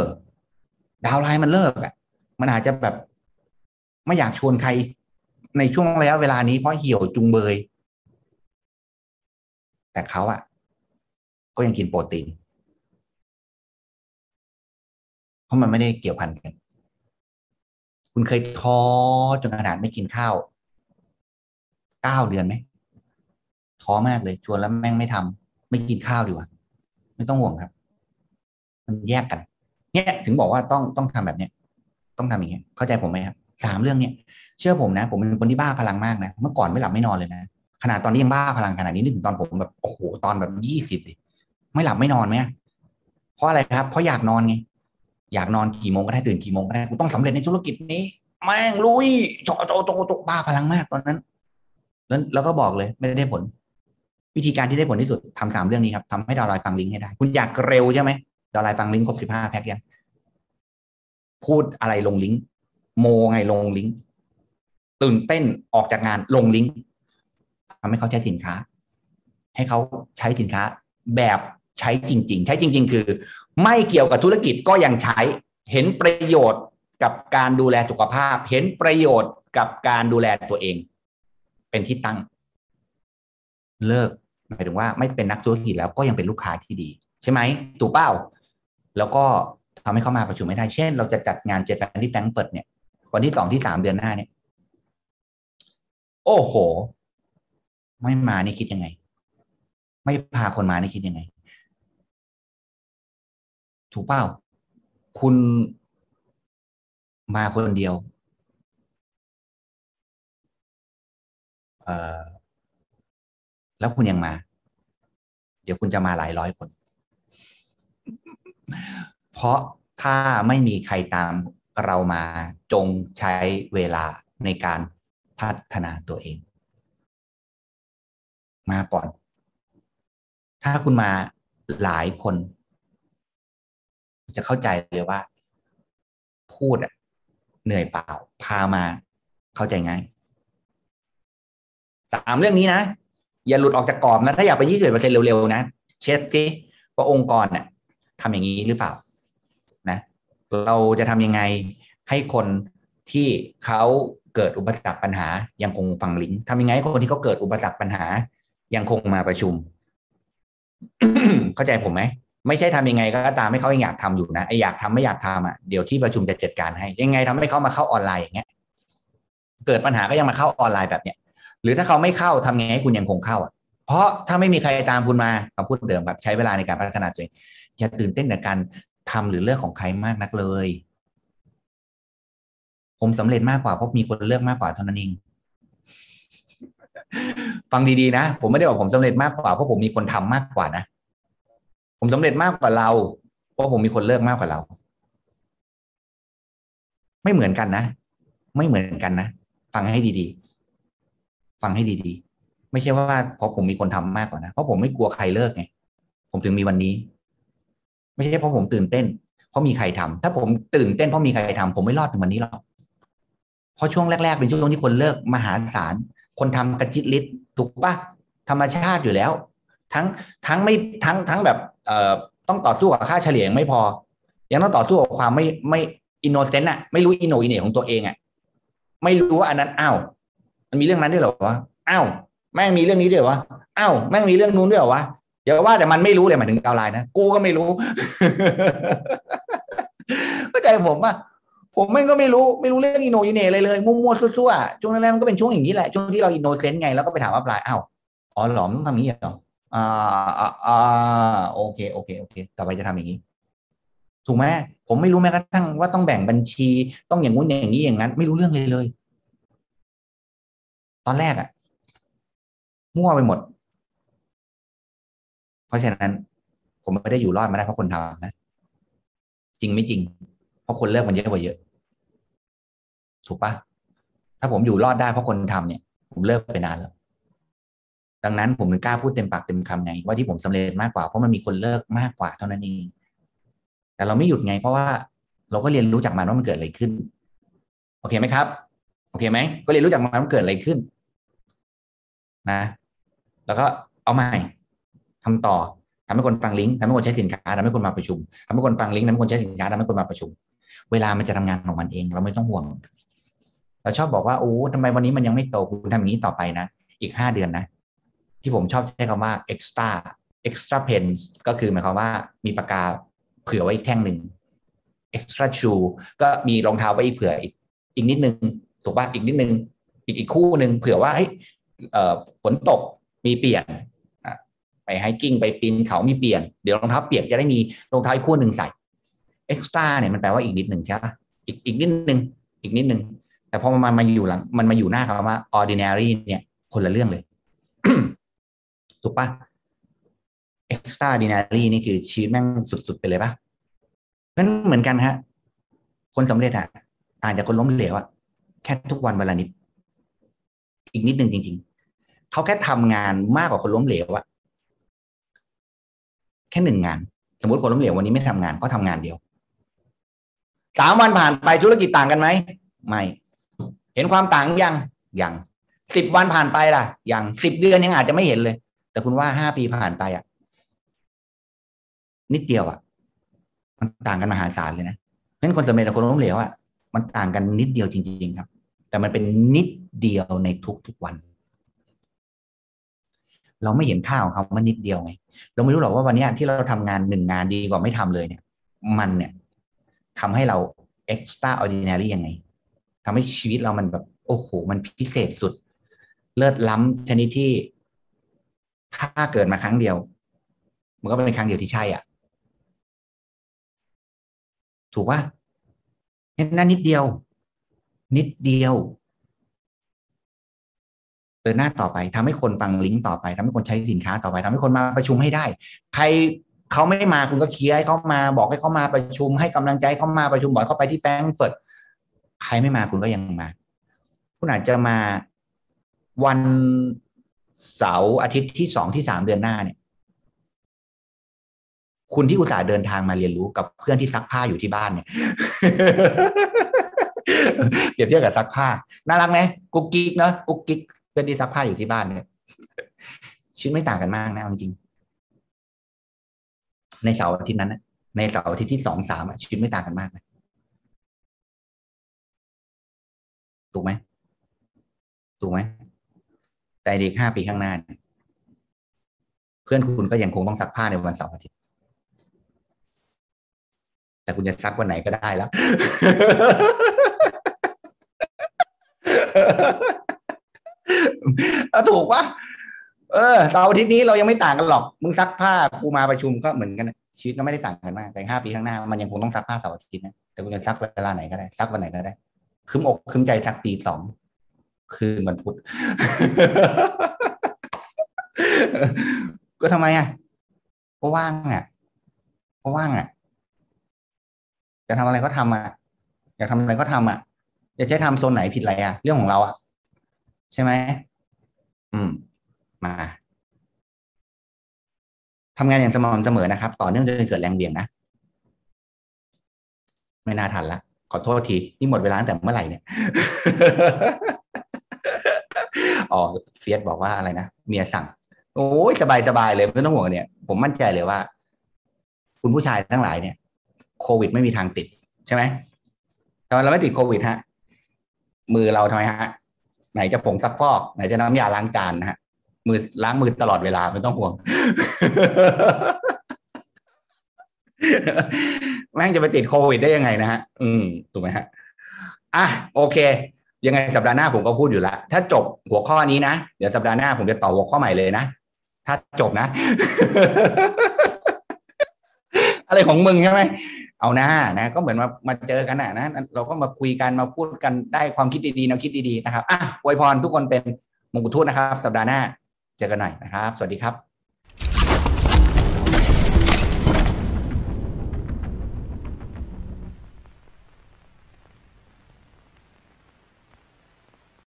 ดาวไลน์มันเลิกอะ มันอาจจะแบบ ไม่อยากชวนใคร ในช่วงระยะเวลานี้เพราะเหี่ยวจุงเบย แต่เขาอะก็ยังกินโปรตีนเพราะมันไม่ได้เกี่ยวพันกัน คุณเคยท้อจนขนาดไม่กินข้าวเก้าเดือนไหมท้อมากเลย ชวนแล้วแม่งไม่ทำไม่กินข้าวดีกว่า ไม่ต้องห่วงครับ มันแยกกัน เนี่ยถึงบอกว่าต้องต้องทำแบบเนี้ย ต้องทำอย่างเงี้ย เข้าใจผมไหมครับ สามเรื่องเนี้ยเชื่อผมนะ ผมเป็นคนที่บ้าพลังมากนะเมื่อก่อนไม่หลับไม่นอนเลยนะขนาดตอนนี้ยังบ้าพลังขนาดนี้นึกถึงตอนผมแบบโอ้โหตอนแบบยี่สิบไม่หลับไม่นอนไหมเพราะอะไรครับ เพราะอยากนอนไงอยากนอนกี่โมงก็ได้ตื่นกี่โมงก็ได้กูต้องสำเร็จในธุรกิจนี้แม่งลุยโจโจโจโจบ้าพลังมากตอนนั้นแล้วแล้วก็บอกเลยไม่ได้ผล วิธีการที่ได้ผลที่สุดทำสามเรื่องนี้ครับทำให้ดาวไลน์ฟังลิงก์ให้ได้ คุณอยากเร็วใช่ไหมดาวไลน์ฟังลิงก์ครบสิบห้าแพ็กยังพูดอะไรลงลิงก์ โมไงลงลิงก์ตื่นเต้นออกจากงานลงลิงก์ทำให้เขาใช้สินค้า ให้เขาใช้สินค้า แบบใช้จริง ๆ ใช้จริง ๆ คือ ไม่เกี่ยวกับธุรกิจก็ยังใช้เห็นประโยชน์กับการดูแลสุขภาพ เห็นประโยชน์กับการดูแลตัวเอง เป็นที่ตั้ง เลิกหมายถึงว่าไม่เป็นนักธุรกิจแล้วก็ยังเป็นลูกค้าที่ดี ใช่ไหมถูกเป้า แล้วก็ทำให้เขามาประชุมไม่ได้ เช่น เราจะจัดงานเจอกันที่แฟรงก์เฟิร์ตเนี่ย วันที่สองที่สามเดือนหน้าเนี่ย โอ้โห ไม่มานี่คิดยังไง ไม่พาคนมานี่คิดยังไง ถูกเป้า คุณมาคนเดียวเออแล้วคุณยังมา เดี๋ยวคุณจะมาหลายร้อยคน เพราะถ้าไม่มีใครตาม เรามาจงใช้เวลาในการพัฒนาตัวเอง มาก่อน ถ้าคุณมาหลายคน จะเข้าใจเลยว่า พูดอะเหนื่อยเปล่า พามาเข้าใจง่ายสามเรื่องนี้นะ อย่าหลุดออกจากกรอบนะ ถ้าอยากไปยี่สิบเปอร์เซ็นเร็วๆนะ เช็คที่ว่าองค์กรเนี่ยทำอย่างนี้หรือเปล่า เราจะทำยังไงให้คนที่เขาเกิดอุปสรรคปัญหา ยังคงฟังลิงก์ทำยังไงให้คนที่เขาเกิดอุปสรรคปัญหา ยังคงมาประชุม เข้าใจผมไหมไม่ใช่ทำยังไงก็ตามให้เขายังอยากทำอยู่นะไออยากทำไม่อยากทำอะเดี๋ยวที่ประชุมจะจัดการให้ ยังไงทำให้เขามาเข้าออนไลน์อย่างเงี้ย เกิดปัญหาก็ยังมาเข้าออนไลน์แบบเนี้ยหรือถ้าเขาไม่เข้าทำยังไงให้คุณยังคงเข้าอะ เพราะถ้าไม่มีใครตามคุณมาคำพูดเดิมแบบใช้เวลาในการพัฒนาตัวเองอย่าตื่นเต้นกับการ ทำหรือเลือกของใครมากนักเลย ผมสำเร็จมากกว่าเพราะมีคนเลือกมากกว่าเท่านั้นเองฟังดีๆนะ ผมไม่ได้บอกผมสำเร็จมากกว่าเพราะผมมีคนทำมากกว่านะ ผมสำเร็จมากกว่าเรา เพราะผมมีคนเลือกมากกว่าเรา ไม่เหมือนกันนะ ไม่เหมือนกันนะ ฟังให้ดีๆ ฟังให้ดีๆ ไม่ใช่ว่าเพราะผมมีคนทำมากกว่านะ เพราะผมไม่กลัวใครเลิกไง ผมถึงมีวันนี้ ไม่ใช่เพราะผมตื่นเต้น เพราะมีใครทำถ้าผมตื่นเต้นเพราะมีใครทำผมไม่รอดถึงวันนี้หรอกเพราะช่วงแรก ๆ เป็นช่วงที่คนเลิกมหาศาลคนทำกระจิตลิศถูกปะธรรมชาติอยู่แล้ว ทั้งทั้งไม่ทั้งทั้งแบบเอ่อต้องต่อสู้กับค่าเฉลี่ยไม่พอ ยังต้องต่อสู้กับความไม่ไม่ innocent อะไม่รู้อิโหน่อิเหน่ของตัวเองอะไม่รู้ว่าอันนั้นอ้าวมันมีเรื่องนั้นด้วยเหรอวะอ้าวแม่งมีเรื่องนี้ด้วยวะอ้าวแม่งมีเรื่องนู้นด้วยเหรอวะ อย่าว่าแต่มันไม่รู้เลยหมายถึง downline นะกูก็ไม่รู้เข้าใจผมอะผมแม่งก็ไม่รู้ไม่รู้เรื่องอิโหน่อิเหน่อะไรเลยมั่วๆซั่วๆช่วงแรกมันก็เป็นช่วงอย่างนี้แหละช่วงที่เรา innocent ไงแล้วก็ไปถาม upline อ้าวอ๋อหรอมต้องทำนี้เหรออ่าอ่าโอเคโอเคโอเค ต่อไปจะทำอย่างนี้ถูกไหมผมไม่รู้แม้กระทั่งว่าต้องแบ่งบัญชี ต้องอย่างงู้นอย่างนี้อย่างนั้น ไม่รู้เรื่องเลยเลย ตอนแรกอะมั่วไปหมด เพราะฉะนั้นผมไม่ได้อยู่รอดมาได้เพราะคนทำนะ จริงไม่จริง เพราะคนเลิกมันเยอะกว่าเยอะ ถูกปะถ้าผมอยู่รอดได้เพราะคนทำเนี่ย ผมเลิกไปนานแล้วดังนั้นผมถึงกล้าพูดเต็มปากเต็มคำไงว่าที่ผมสำเร็จมากกว่าเพราะมันมีคนเลิกมากกว่าเท่านั้นเองแต่เราไม่หยุดไง เพราะว่าเราก็เรียนรู้จากมันว่ามันเกิดอะไรขึ้น โอเคไหมครับ โอเคไหมก็เรียนรู้จากมันว่ามันเกิดอะไรขึ้น นะ แล้วก็เอาใหม่ ทำต่อทำให้คนฟังลิงก์ทำให้คนใช้สินค้าทำให้คนมาประชุมทำให้คนฟังลิงก์ทำให้คนใช้สินค้าทำให้คนมาประชุม เวลามันจะทำงานของมันเอง เราไม่ต้องห่วง เราชอบบอกว่าโอ้ทำไมวันนี้มันยังไม่โตคุณทำอย่างนี้ต่อไปนะ อีกห้าเดือนนะ ที่ผมชอบใช้คำว่า extra extra pen ก็คือหมายความว่ามีปากกาเผื่อไว้อีกแท่งหนึ่ง extra shoe ก็มีรองเท้าไว้อีกเผื่ออีกอีกนิดนึงถูกป่ะอีกนิดนึงอีกอีกคู่หนึ่งเผื่อว่าเฮ้ยฝนตกมีเปลี่ยน ไปไฮกิ้งไปปีนเขามีเปลี่ยนเดี๋ยวรองเท้าเปียกจะได้มีรองเท้าคู่หนึ่งใส่ extra เนี่ยมันแปลว่าอีกนิดหนึ่งใช่ไหมอีกอีกนิดหนึ่งอีกนิดหนึ่งแต่พอมันมาอยู่หลัง มันมาอยู่หน้าคำว่า ordinary เนี่ย คนละเรื่องเลย ถูกปะ extraordinary นี่คือชีวิตแม่งสุด ๆ ไปเลยปะนั่นเหมือนกันฮะ คนสำเร็จอะต่างจากคนล้มเหลวอะแค่ทุกวันเวลานิด อีกนิดหนึ่งจริง ๆ เขาแค่ทำงานมากกว่าคนล้มเหลวอะ แค่หนึ่งงาน สมมติคนล้มเหลววันนี้ไม่ทำงานก็ทำงานเดียวสามวันผ่านไปธุรกิจต่างกันไหมไม่เห็นความต่างยังยังสิบวันผ่านไปล่ะยังสิบเดือนยังอาจจะไม่เห็นเลย แต่คุณว่าห้าปีผ่านไปอะ นิดเดียวอะ มันต่างกันมหาศาลเลยนะเพราะนั้นคนสำเร็จกับคนล้มเหลวอะมันต่างกันนิดเดียวจริง ๆ ครับ แต่มันเป็นนิดเดียวในทุกๆวัน เราไม่เห็นค่าของเขามันนิดเดียวไงเราไม่รู้หรอกว่าวันนี้ที่เราทำงานหนึ่งงานดีกว่าไม่ทำเลยเนี่ย มันเนี่ยทำให้เรา extraordinary ยังไงทำให้ชีวิตเรามันแบบโอ้โหมันพิเศษสุด เลิศล้ำชนิดที่ถ้าเกิดมาครั้งเดียว มันก็เป็นครั้งเดียวที่ใช่อะ ถูกป่ะนั่นนิดเดียว นิดเดียว ดินหน้าต่อไปทำให้คนฟังลิงก์ต่อไปทำให้คนใช้สินค้าต่อไปทำให้คนมาประชุมให้ได้ ใครเขาไม่มาคุณก็เคลียร์ให้เขามาบอกให้เขามาประชุม ให้กำลังใจเขามาประชุมบอกเขาไปที่แฟรงก์เฟิร์ตใครไม่มาคุณก็ยังมา คุณอาจจะมาวันเสาร์อาทิตย์ที่สองที่สามเดือนหน้าเนี่ย คุณที่อุตส่าห์เดินทางมาเรียนรู้กับเพื่อนที่ซักผ้าอยู่ที่บ้านเนี่ยเปรียบเทียบกับซักผ้า น่ารักไหมกุ๊กกิ๊กเนาะกุ๊กกิ๊ก อนที่ซักผ้าอยู่ที่บ้านเนี่ยชีวิตไม่ต่างกันมากนะจริงในเสาร์อาทิตย์นั้นนะในเสาร์อาทิตย์ที่สองสามชีวิตไม่ต่างกันมากนะถูกไหมถูกไหมแต่เด็กห้าปีข้างหน้า เพื่อนคุณก็ยังคงต้องซักผ้าในวันเสาร์อาทิตย์ แต่คุณจะซักวันไหนก็ได้แล้ว ถูกปะเออเสาร์อาทิตย์นี้เรายังไม่ต่างกันหรอก มึงซักผ้ากูมาประชุมก็เหมือนกันชีวิตก็ไม่ได้ต่างกันมาก แต่ห้าปีข้างหน้ามันยังคงต้องซักผ้าเสาร์อาทิตย์นะแต่คุณจะซักเวลาไหนก็ได้ซักวันไหนก็ได้คืมอกคืมใจซักตีสองคืนมันพุธก็ทำไมอะก็ว่างอะก็ว่างอะจะทำอะไรก็ทำอะอยากทำอะไรก็ทำอะอยากใช้ทำโซนไหนผิดอะไรอะ เรื่องของเราอะ ใช่ไหมอืม มาทำงานอย่างสม่ำเสมอนะครับ ต่อเนื่องจนเกิดแรงเบี่ยงนะ ไม่น่าทันละขอโทษที นี่หมดเวลาตั้งแต่เมื่อไหร่เนี่ยอ๋อเฟียสบอกว่าอะไรนะเมียสั่ง โอ้ยสบายสบายเลยไม่ต้องห่วงเนี่ย ผมมั่นใจเลยว่า คุณผู้ชายทั้งหลายเนี่ย โควิดไม่มีทางติด ใช่ไหมทำไมเราไม่ติดโควิดฮะ มือเราทำไมฮะ ไหนจะผงซักฟอก ไหนจะน้ำยาล้างจานนะฮะมือล้างมือตลอดเวลาไม่ต้องห่วง แม่งจะไปติดโควิดได้ยังไงนะฮะ อืมถูกไหมฮะอะโอเค ยังไงสัปดาห์หน้าผมก็พูดอยู่ล้วถ้าจบหัวข้อนี้นะ เดี๋ยวสัปดาห์หน้าผมจะต่อหัวข้อใหม่เลยนะ ถ้าจบนะ อะไรของมึงใช่ไหมเอาหน้านะ ก็เหมือนมามาเจอกันนะนะเราก็มาคุยกันมาพูดกันได้ความคิดดีๆแนวคิดดีๆนะครับอะอวยพรทุกคนเป็นมงกุฎทูตนะครับ สัปดาห์หน้า เจอกันหน่อยนะครับ สวัสดีครับ